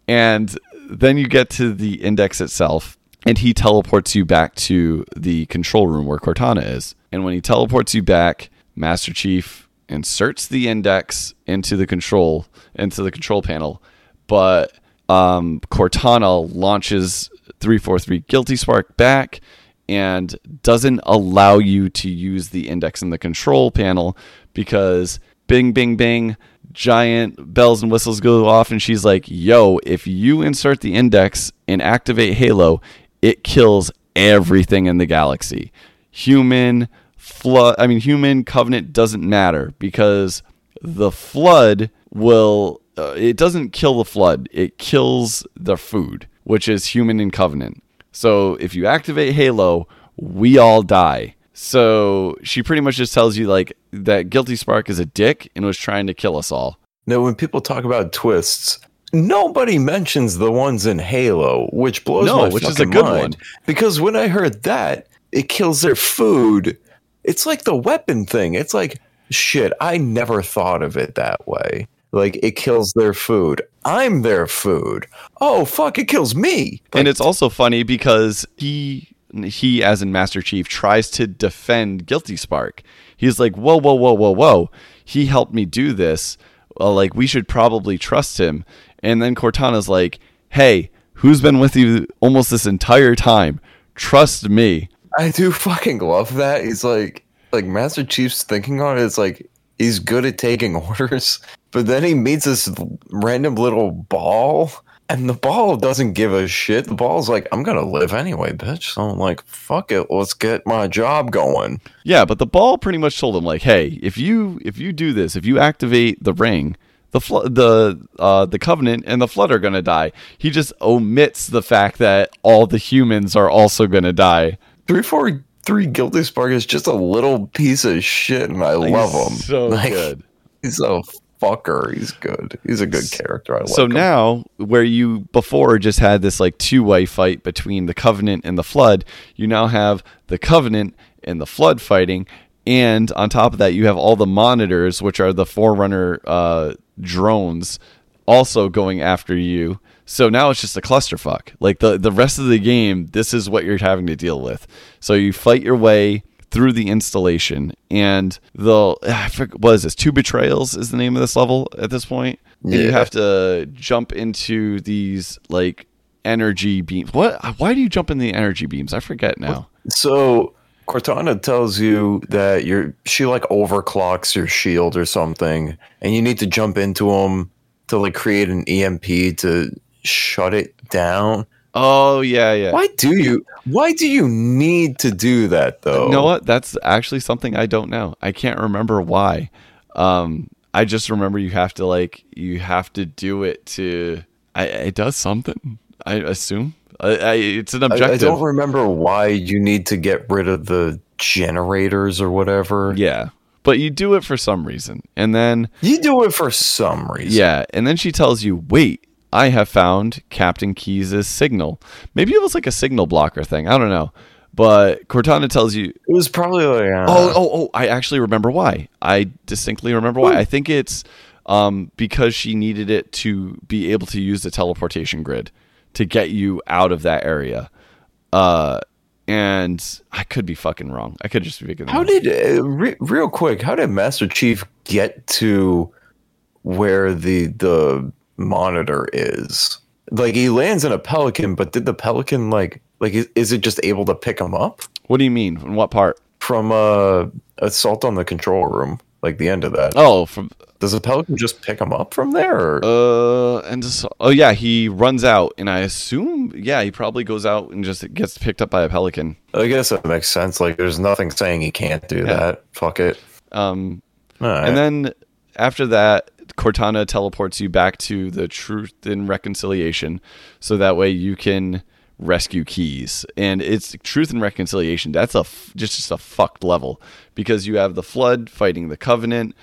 And then you get to the index itself, and he teleports you back to the control room where Cortana is. And when he teleports you back, Master Chief inserts the index into the control into the control panel, but um, Cortana launches 343 Guilty Spark back and doesn't allow you to use the index in the control panel because bing, bing, bing, giant bells and whistles go off, and she's like, yo, if you insert the index and activate Halo, it kills everything in the galaxy. Human, flood, I mean, human covenant doesn't matter because the flood will, uh, it doesn't kill the flood, it kills the food, which is human and covenant. So if you activate Halo, we all die. So she pretty much just tells you like that Guilty Spark is a dick and was trying to kill us all. No, when people talk about twists, nobody mentions the ones in Halo, which blows No, my which is fucking a good mind. one. Because when I heard that, it kills their food. It's like the weapon thing. It's like shit. I never thought of it that way. Like it kills their food. I'm their food. Oh fuck! It kills me. and it's also funny because he he as in Master Chief tries to defend Guilty Spark. He's like, "Whoa, whoa, whoa, whoa, whoa. He helped me do this. Uh, like we should probably trust him." And then Cortana's like, "Hey, who's been with you almost this entire time? Trust me." I do fucking love that. He's like, like Master Chief's thinking on it is like he's good at taking orders, but then he meets this random little ball, and the ball doesn't give a shit. The ball's like, I'm gonna live anyway, bitch. So I'm like, fuck it, let's get my job going. Yeah, but the ball pretty much told him like, "Hey, if you if you do this, if you activate the ring, the fl- the uh, the covenant and the flood are gonna die." He just omits the fact that all the humans are also gonna die. Three four three Guilty Spark is just a little piece of shit, and I love him. So Like, good. He's a fucker. He's good. He's a good character. I like So him. now, where you before just had this like two way fight between the covenant and the flood, you now have the covenant and the flood fighting. And on top of that, you have all the monitors, which are the Forerunner uh, drones, also going after you. So now it's just a clusterfuck. Like the the rest of the game, this is what you're having to deal with. So you fight your way through the installation, and the I forget, what is this? Two betrayals is the name of this level at this point. And you have to jump into these like energy beams. What? Why do you jump in the energy beams? I forget now. So Cortana tells you that you're she like overclocks your shield or something, and you need to jump into them to like create an EMP to shut it down. Oh yeah, yeah. Why do you? Why do you need to do that though? You know what? That's actually something I don't know. I can't remember why. Um, I just remember you have to like you have to do it to. I, it does something. I assume. I, I, it's an I, objective. I don't remember why you need to get rid of the generators or whatever. yeah, but you do it for some reason, and then You do it for some reason. yeah, and then she tells you, "Wait, I have found Captain Keyes' signal. Maybe it was like a signal blocker thing. I don't know." But Cortana tells you, It was probably like uh, Oh, oh, oh! I actually remember why. I distinctly remember why. I think it's um, because she needed it to be able to use the teleportation grid to get you out of that area. Uh, and I could be fucking wrong. I could just be making. How did uh, re- real quick? How did Master Chief get to where the the monitor is? Like he lands in a pelican, but did the pelican like like is, is it just able to pick him up What do you mean? In what part? from uh assault on the control room? Like the end of that. Oh, from Does the pelican just pick him up from there? Or? uh, and just, oh yeah, he runs out, and I assume yeah, he probably goes out and just gets picked up by a pelican. I guess that makes sense. Like there's nothing saying he can't do that. Fuck it. Um, All right. And then after that, Cortana teleports you back to the truth and reconciliation, so that way you can rescue Keyes. And it's truth and reconciliation. That's a f- just just a fucked level because you have the flood fighting the covenant.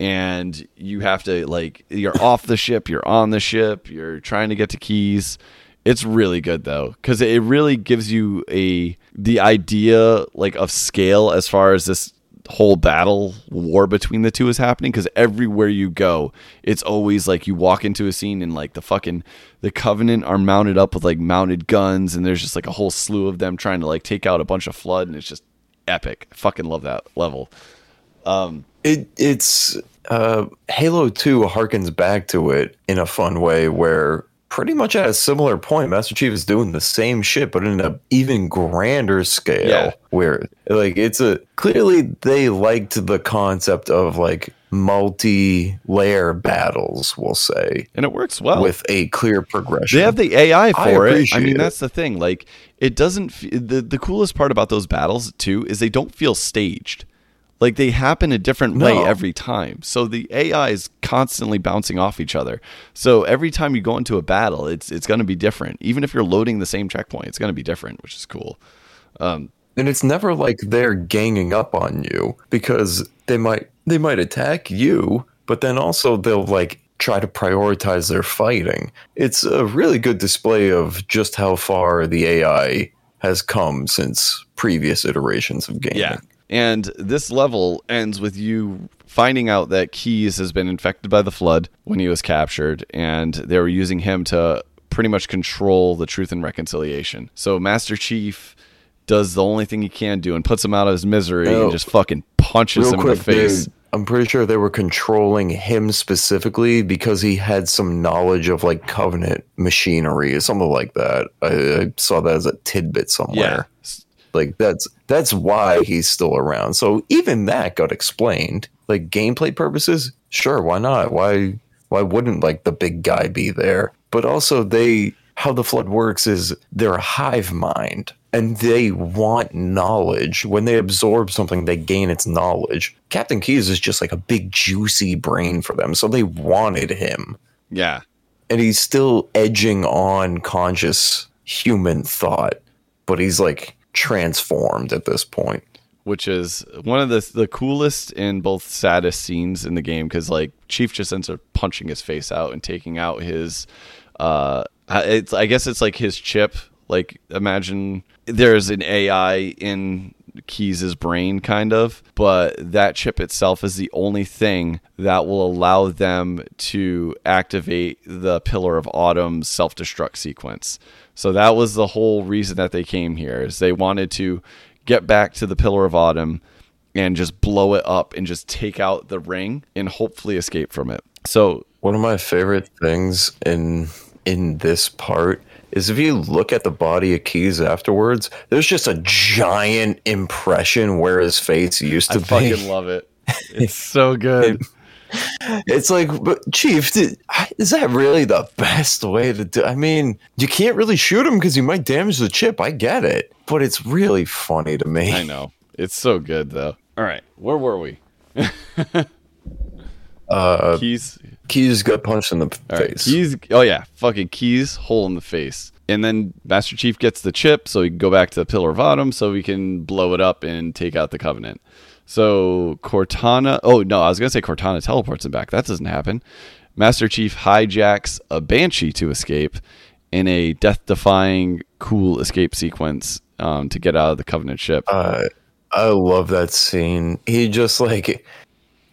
And you have to like you're off the ship, you're on the ship, you're trying to get to Keyes. It's really good though because it really gives you a the idea like of scale as far as this whole battle war between the two is happening because everywhere you go it's always like you walk into a scene and like the fucking the covenant are mounted up with like mounted guns and there's just like a whole slew of them trying to like take out a bunch of flood and it's just epic. I fucking love that level. Um it it's uh halo 2 harkens back to it in a fun way where pretty much at a similar point master chief is doing the same shit but in an even grander scale Yeah. where like it's a clearly they liked the concept of like multi-layer battles we'll say and it works well with a clear progression They have the AI I for it. I mean, that's the thing. Like, it doesn't. F- the The coolest part about those battles too is they don't feel staged. Like they happen a different way every time. So the AI is constantly bouncing off each other. So every time you go into a battle, it's it's going to be different. Even if you're loading the same checkpoint, it's going to be different, which is cool. Um, and it's never like they're ganging up on you because they might they might attack you but then also they'll like try to prioritize their fighting it's a really good display of just how far the ai has come since previous iterations of gaming And this level ends with you finding out that Keyes has been infected by the flood when he was captured, and they were using him to pretty much control the truth and reconciliation. So Master Chief does the only thing he can do and puts him out of his misery Oh. and just fucking punches real him quick in the face. they- i'm pretty sure they were controlling him specifically because he had some knowledge of like covenant machinery or something like that i, I saw that as a tidbit somewhere Like that's that's why he's still around. So even that got explained. Like gameplay purposes, sure, why not? Why why wouldn't like the big guy be there? But also they how the flood works is they're a hive mind and they want knowledge. When they absorb something, they gain its knowledge. Captain Keyes is just like a big juicy brain for them. So they wanted him. Yeah. And he's still edging on conscious human thought, but he's like transformed at this point. which is one of the the coolest and both saddest scenes in the game because like Chief just ends up punching his face out and taking out his uh it's I guess it's like his chip like imagine there's an AI in Keyes's brain kind of but that chip itself is the only thing that will allow them to activate the Pillar of Autumn's self-destruct sequence so that was the whole reason that they came here is they wanted to get back to the Pillar of Autumn and just blow it up and just take out the ring and hopefully escape from it. So One of my favorite things in in this part is if you look at the body of Keyes afterwards, there's just a giant impression where his face used to I be. fucking love it. It's so good. It's like, but Chief, th- is that really the best way to do? I mean, you can't really shoot him because you might damage the chip. I get it, but it's really funny to me. I know. It's so good though. All right, where were we? Uh, Keyes. Keyes got punched in the All right, face. Keyes. Oh yeah, fucking Keyes. Hole in the face. And then Master Chief gets the chip, so he can go back to the Pillar of Autumn, so we can blow it up and take out the Covenant. So Cortana. Oh no, I was gonna say Cortana teleports him back. That doesn't happen. Master Chief hijacks a Banshee to escape in a death-defying, cool escape sequence um, to get out of the Covenant ship. Uh, I love that scene. He just like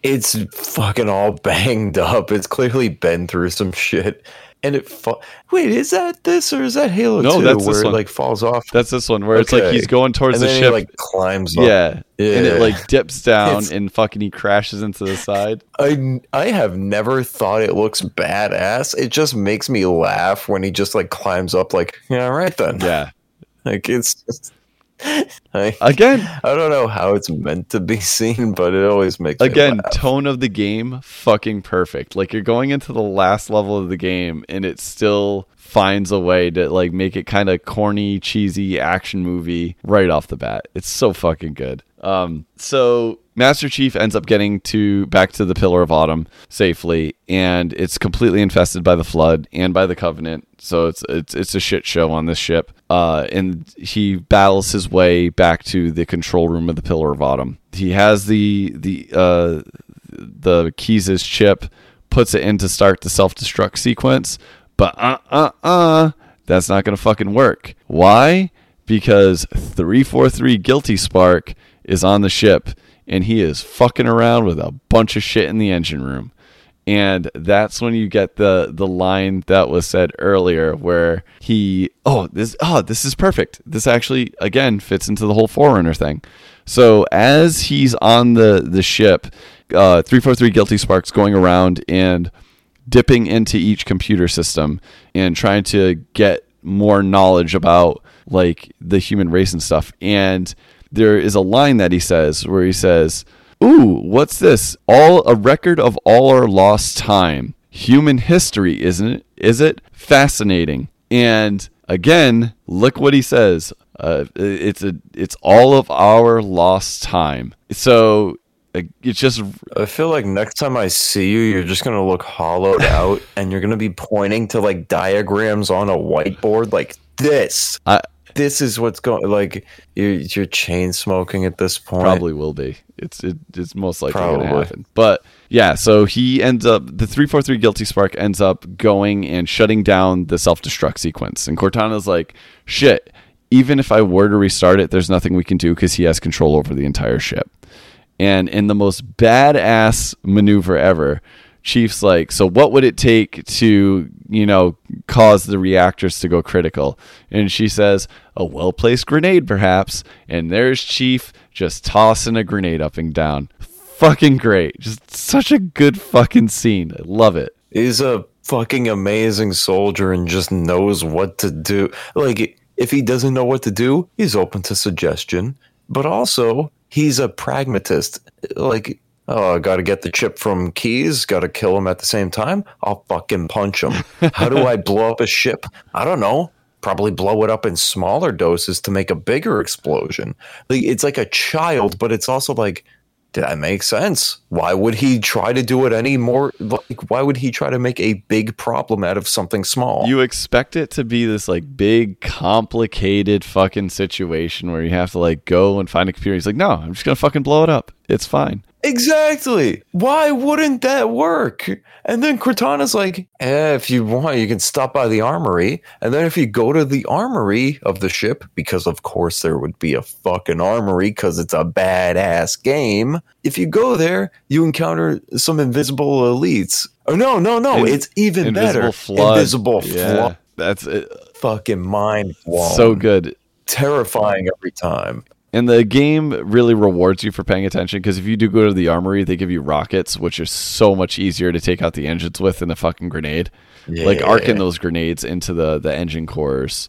it's fucking all banged up. It's clearly been through some shit. And it fa- wait, is that this or is that Halo No, 2 that's where this it like falls off? That's this one where it's like he's going towards and the then ship. he like climbs up. yeah. and it like dips down It's- and fucking he crashes into the side. I I have never thought it looks badass. It just makes me laugh when he just like climbs up like, yeah, all right then. Yeah. Like it's just I, Again, I don't know how it's meant to be seen, but it always makes me again, tone of the game fucking perfect. Like you're going into the last level of the game and it still finds a way to like make it kind of corny, cheesy action movie right off the bat. It's so fucking good. Um so Master Chief ends up getting to back to the Pillar of Autumn safely and it's completely infested by the flood and by the covenant. So it's it's it's a shit show on this ship. Uh and he battles his way back to the control room of the Pillar of Autumn. He has the the uh the Keyes' chip, puts it in to start the self destruct sequence, but uh uh uh, that's not gonna fucking work. Why? Because 343 Guilty Spark is on the ship and he is fucking around with a bunch of shit in the engine room. And that's when you get the the line that was said earlier where he oh this oh this is perfect. This actually again fits into the whole Forerunner thing. So as he's on the the ship, uh, 343 Guilty Sparks going around and dipping into each computer system and trying to get more knowledge about like the human race and stuff. And there is a line that he says where he says, "Ooh, what's this? All a record of all our lost time. Human history, isn't it? Is it fascinating?" And again, look what he says. Uh, it's a it's all of our lost time. So uh, it's just I feel like next time I see you, you're just gonna look hollowed out, and you're gonna be pointing to like diagrams on a whiteboard, like this. I This is what's going. Like you're you're chain smoking at this point. Probably will be. It's it, it's most likely going to happen. But yeah, so he ends up the three four three guilty spark ends up going and shutting down the self destruct sequence, and Cortana's like, shit. Even if I were to restart it, there's nothing we can do because he has control over the entire ship. And in the most badass maneuver ever, Chief's like, so what would it take to, you know, cause the reactors to go critical? And she says, a well placed grenade, perhaps. And there's Chief just tossing a grenade up and down. Fucking great. Just such a good fucking scene. I love it. He's a fucking amazing soldier and just knows what to do. Like if he doesn't know what to do, he's open to suggestion. But also, he's a pragmatist. Like, oh, I got to get the chip from Keyes, got to kill him at the same time. I'll fucking punch him. How do I blow up a ship? I don't know. Probably blow it up in smaller doses to make a bigger explosion. Like it's like a child, but it's also like did that make sense. Why would he try to do it any more? Like, why would he try to make a big problem out of something small? You expect it to be this like big, complicated fucking situation where you have to like go and find a computer. He's like, no, I'm just to fucking blow it up. It's fine. Exactly. Why wouldn't that work? And then Cortana's like, eh, if you want, you can stop by the armory. And then if you go to the armory of the ship, because of course there would be a fucking armory because it's a badass game. If you go there, you encounter some invisible elites. Oh no, no, no! In- it's even better. Invisible better. flood. Invisible Yeah, flood. That's it. fucking mind blown. so good. terrifying every time. And the game really rewards you for paying attention because if you do go to the armory, they give you rockets, which are so much easier to take out the engines with than a fucking grenade. Like arcing those grenades into the the engine cores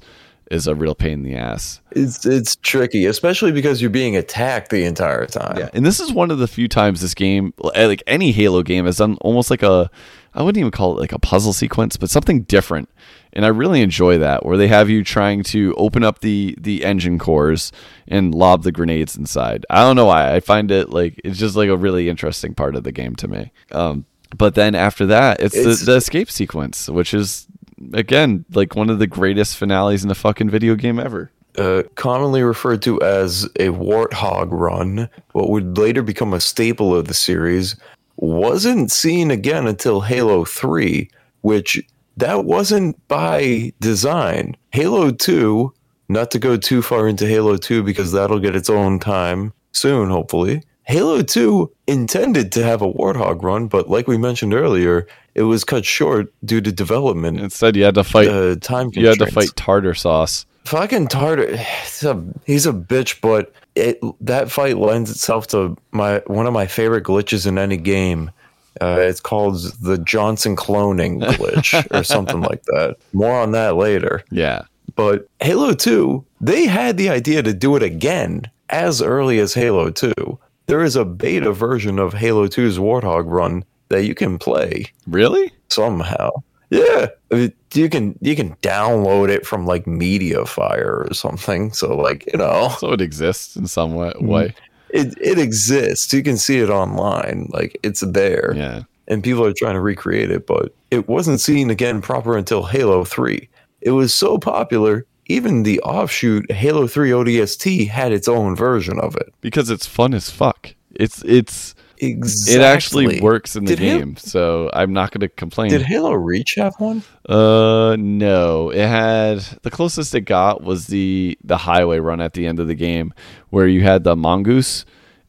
is a real pain in the ass. It's it's tricky, especially because you're being attacked the entire time. Yeah, and this is one of the few times this game, eh, like any Halo game, has done almost like a, I wouldn't even call it like a puzzle sequence, but something different. And I really enjoy that, where they have you trying to open up the the engine cores and lob the grenades inside. I don't know why. I find it like it's just like a really interesting part of the game to me. Um, but then after that, it's, It's- the, the escape sequence, which is again like one of the greatest finales in a fucking video game ever. uh, commonly referred to as a warthog run, what would later become a staple of the series, wasn't seen again until Halo 3, which that wasn't by design. Halo 2, not to go too far into Halo 2 because that'll get its own time soon, hopefully. Halo 2 intended to have a Warthog run, but like we mentioned earlier, it was cut short due to development Instead, you had to fight. uh, time you had to fight tartar sauce. Fucking Tartar, he's a, he's a bitch, but it, that fight lends itself to my one of my favorite glitches in any game. Uh, it's called the Johnson cloning glitch or something like that. More on that later. Yeah. But Halo 2, they had the idea to do it again as early as Halo 2. There is a beta version of Halo 2's Warthog run that you can play Really? somehow. Yeah, I mean, you can you can download it from like MediaFire or something. So like you know, So it exists in some way. Mm-hmm. way. It it exists. You can see it online. Like it's there, Yeah. and people are trying to recreate it, but it wasn't seen again proper until Halo Three. It was so popular, even the offshoot Halo Three ODST had its own version of it. Because it's fun as fuck. It's it's Exactly. it actually works in the Did Halo- game, so I'm not going to complain. Did Halo Reach have one? uh no, it had the closest it got was the the highway run at the end of the game where you had the mongoose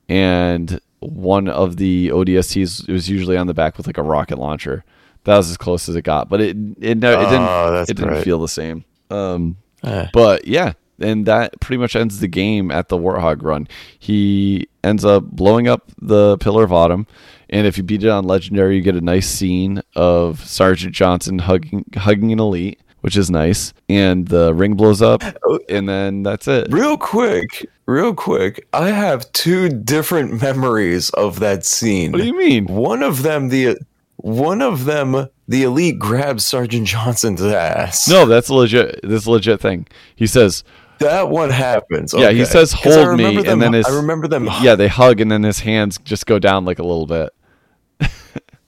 and one of the ODSTs it was usually on the back with like a rocket launcher. That was as close as it got, but it it no, it didn't Oh, it didn't right. feel the same. Um Eh. But yeah, and that pretty much ends the game at the Warthog run. He ends up blowing up the Pillar of Autumn, and if you beat it on Legendary, you get a nice scene of Sergeant Johnson hugging hugging an elite, which is nice. And the ring blows up, and then that's it. Real quick, real quick, I have two different memories of that scene. What do you mean? One of them, the one of them, the elite grabs Sergeant Johnson's ass. No, that's a legit. This legit thing. He says, that one happens. Yeah, he Okay. says, "Hold me," remember and then his- I remember them. "Yeah." They hug, and then his hands just go down like a little bit.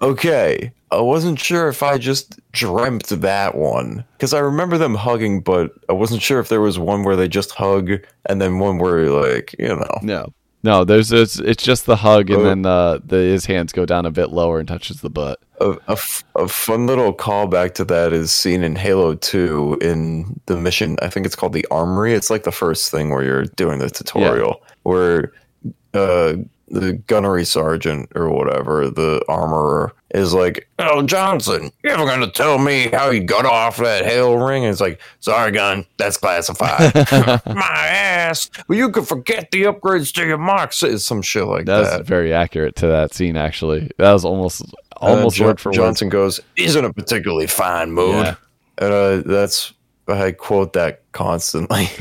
Okay, I wasn't sure if I just dreamt that one because I remember them hugging, but I wasn't sure if there was one where they just hug and then one where like you know. No, no. There's it's, it's just the hug, and Oh. then uh, the his hands go down a bit lower and touches the butt. A, a f- a fun little callback to that is seen in Halo 2 in the mission. I think it's called the Armory. It's like the first thing where you're doing the tutorial, where uh, the gunnery sergeant or whatever, the armorer, is like, Oh, Johnson, you ever going to tell me how you got off that Halo ring? And it's like, Sorry, gun, that's classified. My ass. Well, you could forget the upgrades to your marks. Some shit like That was that. very accurate to that scene. Actually, that was almost Uh, almost Jo- word for Johnson goes, he's in a particularly fine mood. Yeah. And uh, that's, I quote that constantly.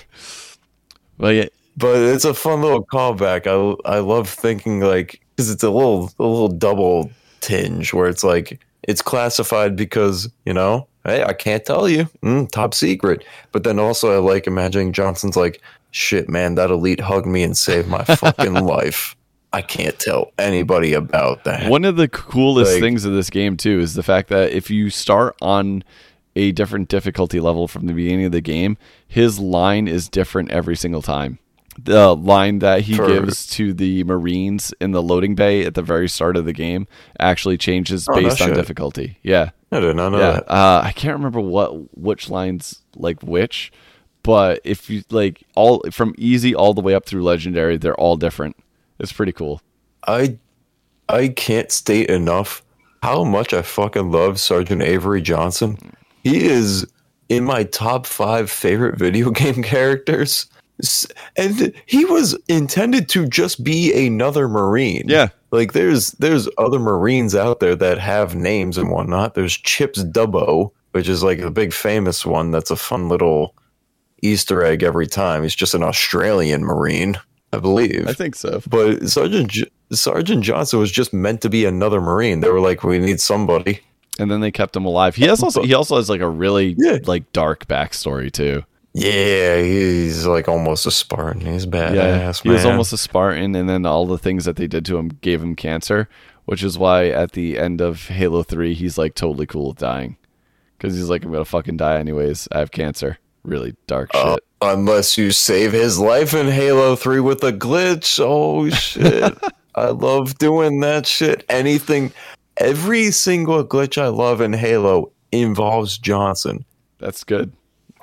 Well, yeah, but it's a fun little callback. I, I love thinking like, because it's a little, a little double tinge where it's like, it's classified because, you know, hey, I can't tell you. Mm, top secret. But then also, I like imagining Johnson's like, shit, man, that elite hugged me and saved my fucking life. I can't tell anybody about that. one of the coolest Like- things of this game too is the fact that if you start on a different difficulty level from the beginning of the game, his line is different every single time. The line that he For- gives to the Marines in the loading bay at the very start of the game actually changes Oh, no based on shit. difficulty. Yeah. I did not know yeah, that. uh, I can't remember what which lines like which, but if you like all from easy all the way up through legendary, they're all different. It's pretty cool. I I can't state enough how much I fucking love Sergeant Avery Johnson. He is in my top five favorite video game characters And he was intended to just be another Marine. Yeah. Like there's there's other Marines out there that have names and whatnot. There's Chips Dubbo, which is like the big famous one. That's a fun little Easter egg every time. He's just an Australian Marine, I believe. I think so. but Sergeant J- Sergeant Johnson was just meant to be another Marine. They were like, we need somebody. And then they kept him alive. He has also he also has like a really Yeah. like dark backstory too. Yeah, he's like almost a Spartan. He's badass, Yeah, he was almost a Spartan, and then all the things that they did to him gave him cancer, which is why at the end of Halo Three, he's like totally cool with dying, because he's like, I'm gonna fucking die anyways. I have cancer. Really dark Uh, shit. unless you save his life in Halo 3 with a glitch. Oh shit. I love doing that shit. Anything every single glitch I love in Halo involves Johnson. That's good.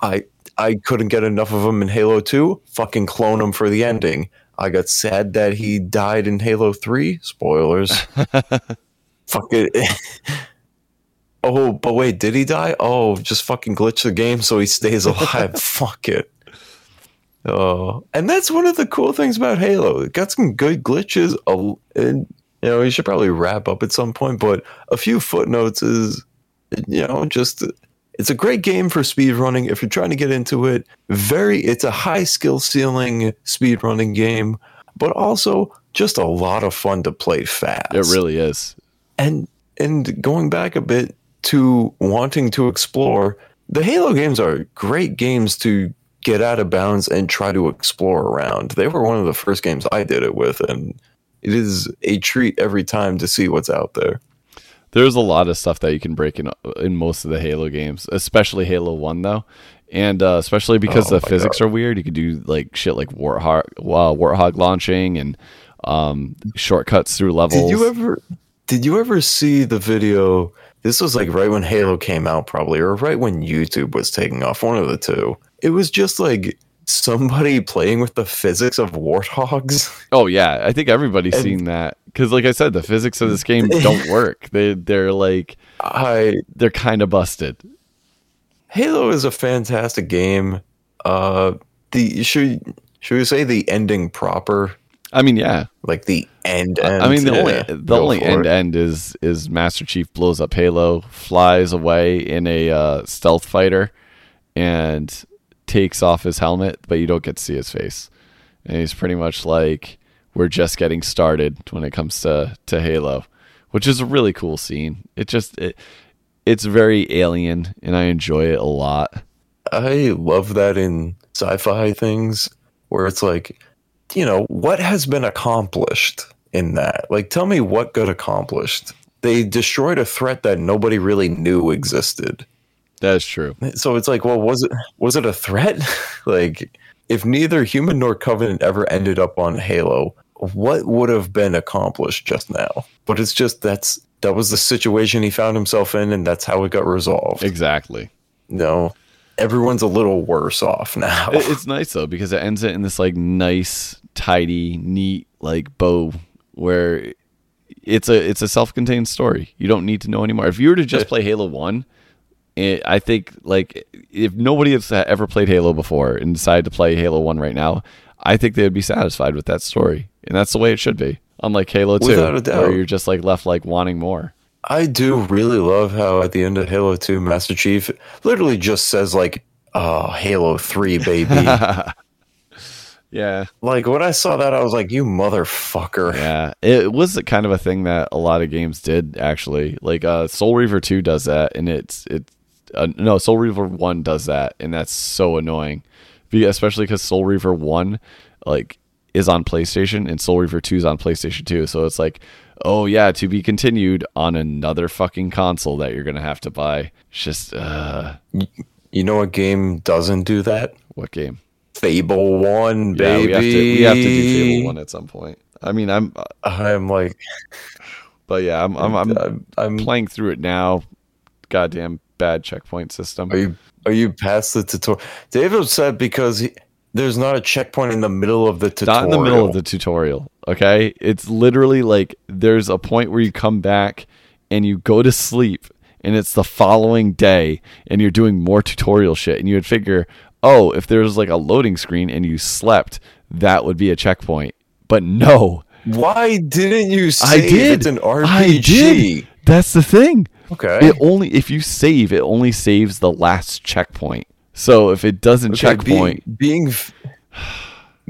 I I couldn't get enough of him in Halo 2. Fucking clone him for the ending. I got sad that he died in Halo 3. Spoilers. Fuck it. oh, but wait, did he die? Oh, just fucking glitch the game so he stays alive. Fuck it. Oh, and that's one of the cool things about Halo. It got some good glitches. And you know, we should probably wrap up at some point. But a few footnotes is, you know, just it's a great game for speedrunning if you're trying to get into it. Very, it's a high skill ceiling speedrunning game, but also just a lot of fun to play fast. It really is. and and going back a bit to wanting to explore, the Halo games are great games to get out of bounds and try to explore around. They were one of the first games I did it with, and it is a treat every time to see what's out there. There's a lot of stuff that you can break in in most of the Halo games, especially Halo One though, and uh, especially because Oh the physics are weird. You could do like shit like warthog, uh, warthog launching and um, shortcuts through levels. Did you ever did you ever see the video? This was like right when Halo came out, probably, or right when YouTube was taking off, one of the two. It was just like somebody playing with the physics of warthogs. Oh yeah, I think everybody's And- seen that because, like I said, the physics of this game don't work. They they're like I they're kind of busted. Halo is a fantastic game. Uh, the should should we say the ending proper, I mean, yeah. like the end? end I mean, the Yeah, only the go only end it. end is is Master Chief blows up Halo, flies away in a uh, stealth fighter, and takes off his helmet, but you don't get to see his face. And he's pretty much like, "We're just getting started" when it comes to to Halo, which is a really cool scene. It just it it's very alien, and I enjoy it a lot. I love that in sci-fi things where it's like, you know, what has been accomplished in that? Like, tell me what got accomplished. They destroyed a threat that nobody really knew existed. That is true. So it's like, well, was it was it a threat? like, if neither human nor covenant ever ended up on Halo, what would have been accomplished just now? But it's just that's that was the situation he found himself in, and that's how it got resolved. Exactly. no, everyone's a little worse off now. It- it's nice though because it ends it in this like nice, tidy, neat like bow where it's a it's a self-contained story. You don't need to know anymore. If you were to just play Halo One, it, I think like if nobody has ever played Halo before and decided to play Halo One right now, I think they would be satisfied with that story, and that's the way it should be. Unlike Halo Two, Without a doubt. where you're just like left like wanting more. I do really love how at the end of Halo 2, Master Chief literally just says like, "Oh, Halo 3, baby." Yeah, like when I saw that, I was like, "You motherfucker!" Yeah, it was kind of a thing that a lot of games did actually. Like uh, Soul Reaver Two does that, and it's it's uh, no Soul Reaver One does that, and that's so annoying, Be- especially because Soul Reaver One like is on PlayStation and Soul Reaver Two is on PlayStation Two. So it's like, oh yeah, to be continued on another fucking console that you're gonna have to buy. It's just uh, You know what game doesn't do that? what game? Fable 1, Yeah, baby. we have to we have to do Fable One at some point. I mean, I'm, uh, I'm like, but yeah, I'm I'm, I'm I'm, I'm playing through it now. Goddamn bad checkpoint system. Are you are you past the tutorial? David said because he, there's not a checkpoint in the middle of the tutorial. Not in the middle of the tutorial. Okay, it's literally like there's a point where you come back and you go to sleep, and it's the following day, and you're doing more tutorial shit, and you would figure, oh, if there's like a loading screen and you slept, that would be a checkpoint. But no, Why didn't you say I did. it's an RPG? I did. That's the thing. Okay. It only if you save, it only saves the last checkpoint. So if it doesn't Okay, checkpoint, Being, being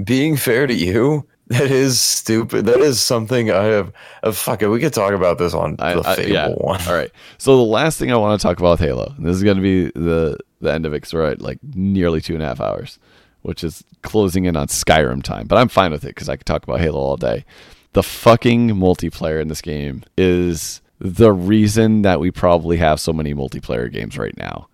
being fair to you, that is stupid. That is something I have. Uh, fuck it. We could talk about this on I, the I- Fable yeah. one. All right. So the last thing I want to talk about with Halo. This is going to be the the end of it because we're at like nearly two and a half hours, which is closing in on Skyrim time. But I'm fine with it because I could talk about Halo all day. The fucking multiplayer in this game is the reason that we probably have so many multiplayer games right now.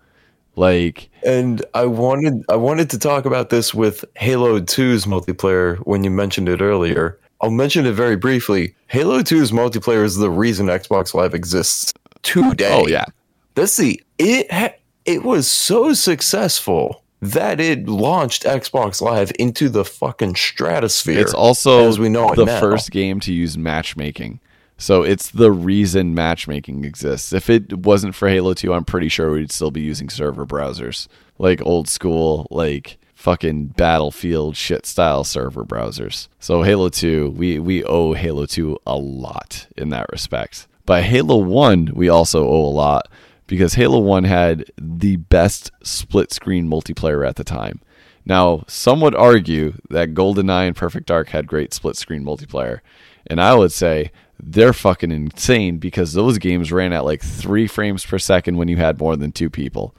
Like, And I wanted I wanted to talk about this with Halo 2's multiplayer when you mentioned it earlier. I'll mention it very briefly. Halo 2's multiplayer is the reason Xbox Live exists today. oh yeah, That's the it ha- it was so successful that it launched Xbox Live into the fucking stratosphere. It's also as we know the now. first game to use matchmaking. So it's the reason matchmaking exists. If it wasn't for Halo 2, I'm pretty sure we'd still be using server browsers. Like old school, like fucking battlefield shit style server browsers. So Halo 2, we, we owe Halo 2 a lot in that respect. But Halo 1, we also owe a lot because Halo 1 had the best split screen multiplayer at the time. Now, some would argue that GoldenEye and Perfect Dark had great split screen multiplayer. And I would say they're fucking insane because those games ran at like three frames per second when you had more than two people.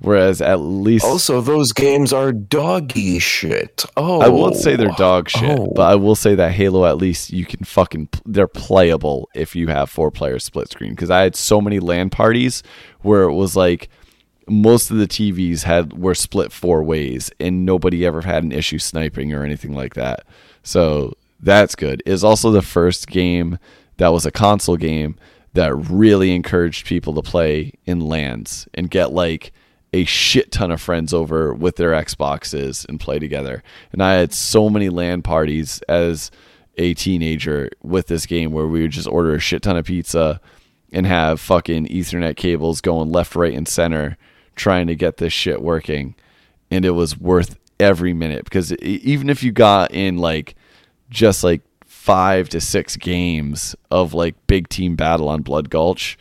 Whereas at least Also, those games are doggy shit. Oh, I won't say they're dog shit, Oh. but I will say that Halo at least you can fucking they're playable if you have four player split screen. Because I had so many LAN parties where it was like most of the TVs had were split four ways, and nobody ever had an issue sniping or anything like that. So that's good. Is also the first game that was a console game that really encouraged people to play in LANs and get like a shit ton of friends over with their Xboxes and play together. And I had so many LAN parties as a teenager with this game where we would just order a shit ton of pizza and have fucking Ethernet cables going left, right, and center trying to get this shit working. And it was worth every minute because even if you got in like just like five to six games of like big team battle on Blood Gulch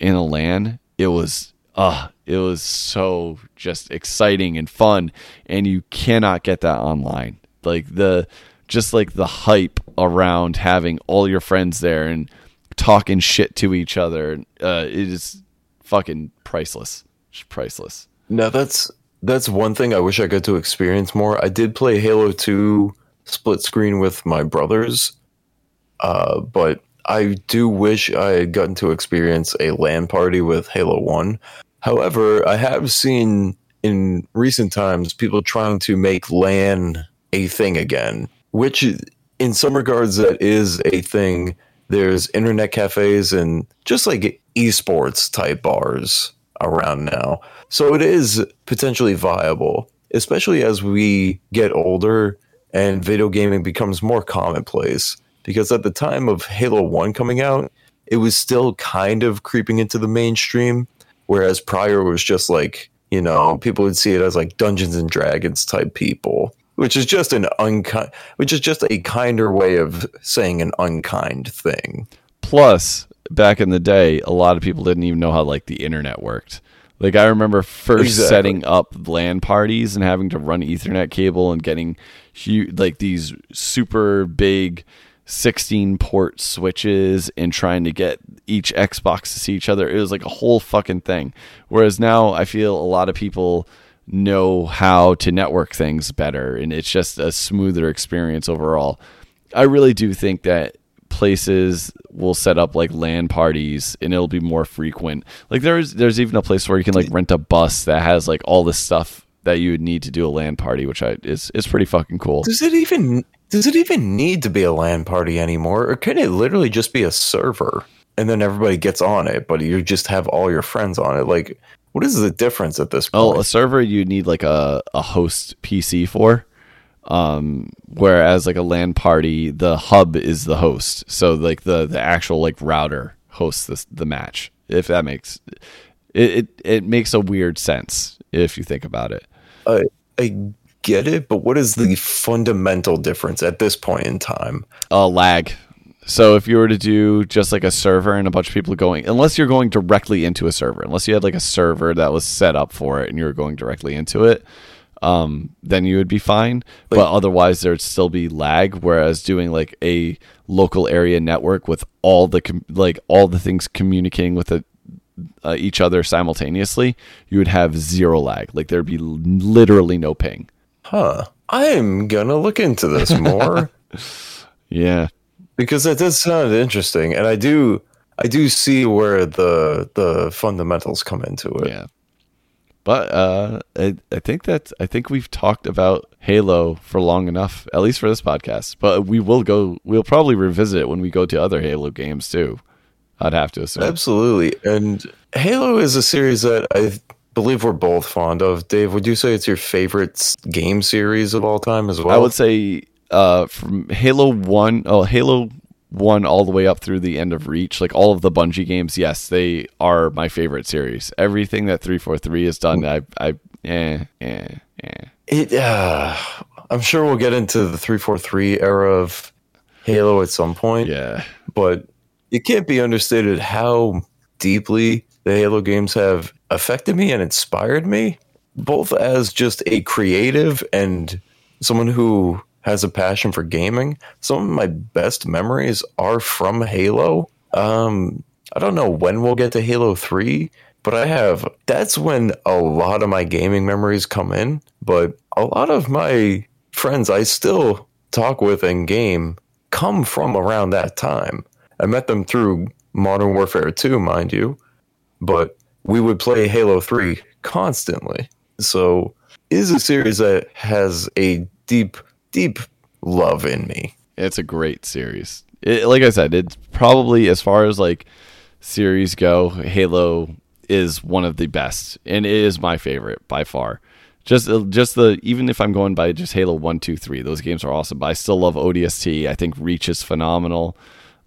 in a LAN, it was uh it was so just exciting and fun and you cannot get that online. Like the just like the hype around having all your friends there and talking shit to each other uh it is fucking priceless. Just priceless. No, that's that's one thing I wish I got to experience more. I did play Halo 2 split screen with my brothers, uh, but I do wish I had gotten to experience a LAN party with Halo 1. However, I have seen in recent times people trying to make LAN a thing again, which in some regards that is a thing. There's internet cafes and just like esports type bars around now. So it is potentially viable, especially as we get older and video gaming becomes more commonplace. Because at the time of Halo 1 coming out, it was still kind of creeping into the mainstream, whereas prior was just like, you know, people would see it as like Dungeons and Dragons type people, which is just an unkind, which is just a kinder way of saying an unkind thing. Plus, back in the day, a lot of people didn't even know how like the internet worked. Like I remember first Exactly. setting up LAN parties and having to run Ethernet cable and getting huge, like these super big 16 port switches and trying to get each Xbox to see each other. It was like a whole fucking thing. Whereas now I feel a lot of people know how to network things better and it's just a smoother experience overall. I really do think that places will set up like LAN parties and it'll be more frequent. Like there's there's even a place where you can like rent a bus that has like all this stuff that you would need to do a LAN party, which I is is pretty fucking cool. Does it even does it even need to be a LAN party anymore, or can it literally just be a server and then everybody gets on it, but you just have all your friends on it? Like, what is the difference at this Oh, point? a server you need like a, a host PC for. Um, whereas like a LAN party, the hub is the host. So like the, the actual like router hosts this, the match. If that makes it, it, it makes a weird sense if you think about it. Uh, I get it, but what is the fundamental difference at this point in time? Uh, lag. So if you were to do just like a server and a bunch of people going, unless you're going directly into a server, unless you had like a server that was set up for it and you were going directly into it, um, then you would be fine. but otherwise, there'd still be lag. Whereas doing like a local area network with all the com- like all the things communicating with it, uh, each other simultaneously, you would have zero lag. Like there'd be literally no ping. Huh. I'm gonna look into this more Yeah, because that does sound interesting, and I do I do see where the the fundamentals come into it. yeah. But uh, I, I think that I think we've talked about Halo for long enough, at least for this podcast. But we will go. We'll probably revisit it when we go to other Halo games too. I'd have to assume. Absolutely. And Halo is a series that I believe we're both fond of. Dave, would you say it's your favorite game series of all time as well? I would say uh, from Halo One, oh Halo One, all the way up through the end of Reach, like all of the Bungie games. Yes, they are my favorite series. Everything that three four three has done, I, I, eh, eh, eh. It, uh, I'm sure we'll get into the 343 era of Halo at some point, Yeah, but it can't be understated how deeply the Halo games have affected me and inspired me, both as just a creative and someone who has a passion for gaming. Some of my best memories are from Halo. Um, I don't know when we'll get to Halo 3, but I have that's when a lot of my gaming memories come in. But a lot of my friends I still talk with and game come from around that time. I met them through Modern Warfare 2, mind you, but we would play Halo 3 constantly. So is a series that has a deep, deep love in me. it's a great series. It, like I said, it's probably as far as like series go, Halo is one of the best, and it is my favorite by far. Just, uh, just the even if I'm going by just Halo one, two, three, those games are awesome. But I still love ODST. I think Reach is phenomenal.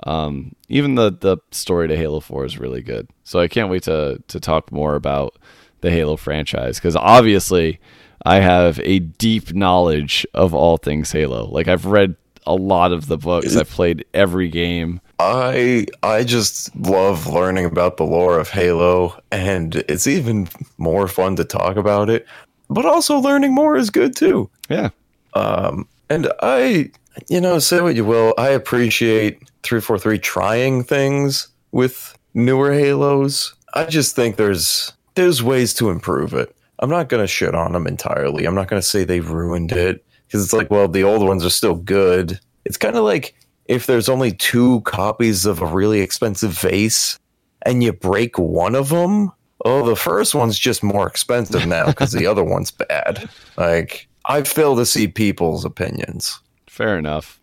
Um, even the the story to Halo Four is really good. So I can't wait to to talk more about the Halo franchise because obviously I have a deep knowledge of all things Halo. Like I've read a lot of the books. I've played every game. I I just love learning about the lore of Halo, and it's even more fun to talk about it. But also, learning more is good too. Yeah. Um, and I, you know, say what you will, I appreciate 343 trying things with newer Halos. I just think there's there's ways to improve it. I'm not going to shit on them entirely. I'm not going to say they ruined it because it's like, well, the old ones are still good. It's kind of like if there's only two copies of a really expensive vase and you break one of them, oh, the first one's just more expensive now because the other one's bad. Like, I fail to see people's opinions. Fair enough.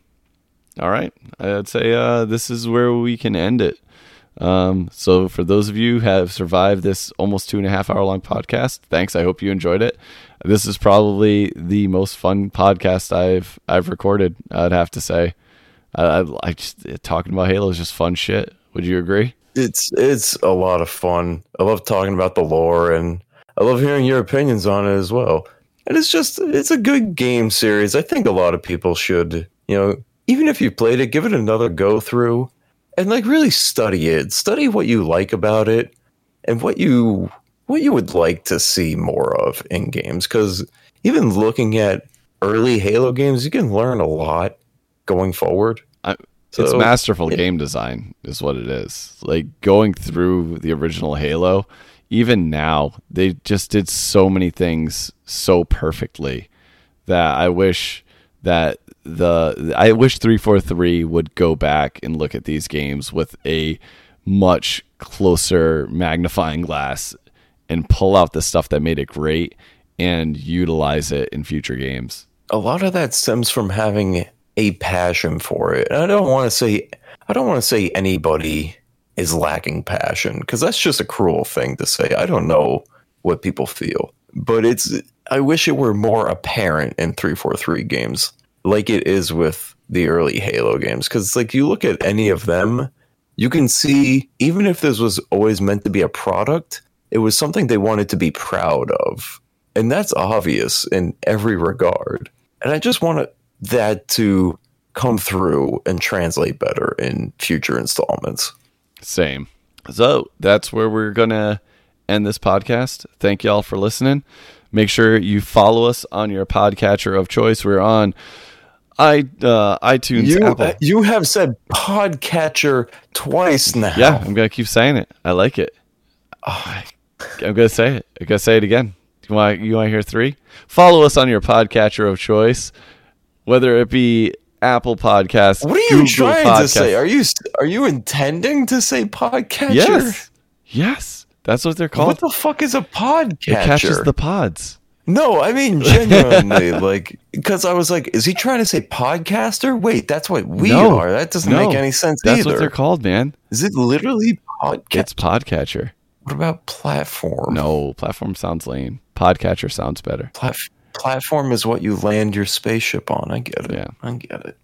All right. I'd say uh, this is where we can end it. Um, so, for those of you who have survived this almost two and a half hour long podcast, thanks. I hope you enjoyed it. This is probably the most fun podcast I've I've recorded. I'd have to say. I, I, just talking about Halo is just fun shit. Would you agree? It's it's a lot of fun. I love talking about the lore and I love hearing your opinions on it as well. And it's just it's a good game series. I think a lot of people should, you know, even if you played it, give it another go through and like really study it. Study what you like about it and what you what you would like to see more of in games cuz even looking at early Halo games, you can learn a lot going forward. I, it's masterful it- game design is what it is like going through the original halo even now they just did so many things so perfectly that i wish that the i wish 343 would go back and look at these games with a much closer magnifying glass and pull out the stuff that made it great and utilize it in future games a lot of that stems from having a passion for it. I don't want to say I don't want to say anybody is lacking passion because that's just a cruel thing to say. I don't know what people feel, but it's I wish it were more apparent in 343 games like it is with the early Halo games cuz like you look at any of them, you can see even if this was always meant to be a product, it was something they wanted to be proud of. and that's obvious in every regard. And I just want that to come through and translate better in future installments. Same. So that's where we're going to end this podcast. Thank y'all for listening. Make sure you follow us on your podcatcher of choice. We're on i uh, iTunes. You Apple. uh, you have said podcatcher twice now. yeah, I'm gonna keep saying it. I like it. Oh, I'm gonna say it. I'm gonna say it again. You want you want to hear three? Follow us on your podcatcher of choice, whether it be Apple Podcasts. What are you Google trying to say? Are you are you intending to say podcatcher? Yes, yes, that's what they're called. What the fuck is a podcatcher? it catches the pods. No, I mean genuinely, like because I was like, is he trying to say podcaster? Wait, that's what we No. are. That doesn't No, make any sense either. That's either. what they're called, man. Is it literally podcast? It's podcatcher. what about platform? No, platform sounds lame. Podcatcher sounds better. Plat- platform is what you land your spaceship on. I get it. Yeah. I get it.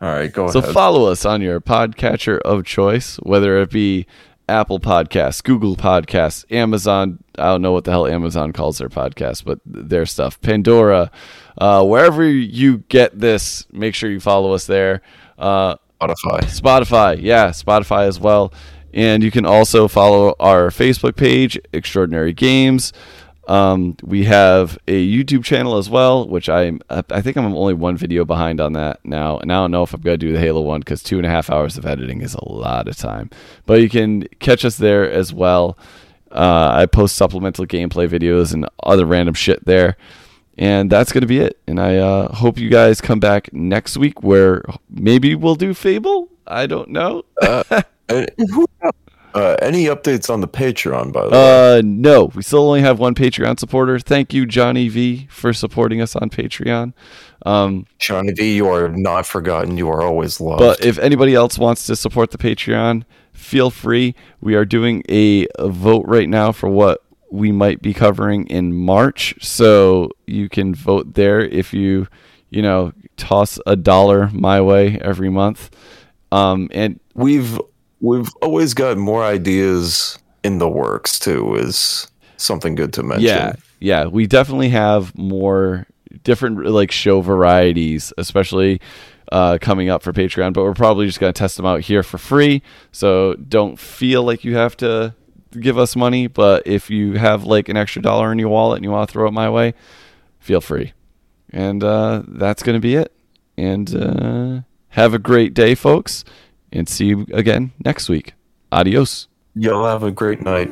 All right, go So ahead. So follow us on your podcatcher of choice, whether it be Apple Podcasts, Google Podcasts, Amazon. I don't know what the hell Amazon calls their podcast, but their stuff, Pandora, uh, wherever you get this, make sure you follow us there. Uh, Spotify. Spotify, yeah, Spotify as well. And you can also follow our Facebook page, Extraordinary Games. Um, we have a YouTube channel as well, which I'm I think I'm only one video behind on that now, and I don't know if I'm gonna do the Halo one because two and a half hours of editing is a lot of time. But you can catch us there as well. Uh, I post supplemental gameplay videos and other random shit there. And that's going to be it. And I uh, hope you guys come back next week where maybe we'll do Fable. I don't know. And who uh, any updates on the Patreon, by the way? Uh, no, we still only have one Patreon supporter. Thank you, Johnny V, for supporting us on Patreon. Um, Johnny V, you are not forgotten. You are always loved. but if anybody else wants to support the Patreon, feel free. We are doing a, a vote right now for what we might be covering in March, so you can vote there if you, you know, toss a dollar my way every month. Um, and we've we've always got more ideas in the works too. Is something good to mention? Yeah, yeah, we definitely have more different like show varieties, especially uh, coming up for Patreon. But we're probably just gonna test them out here for free, so don't feel like you have to give us money. But if you have like an extra dollar in your wallet and you want to throw it my way, feel free. And uh, that's gonna be it. And uh, have a great day, folks, and see you again next week. Adios. Y'all have a great night.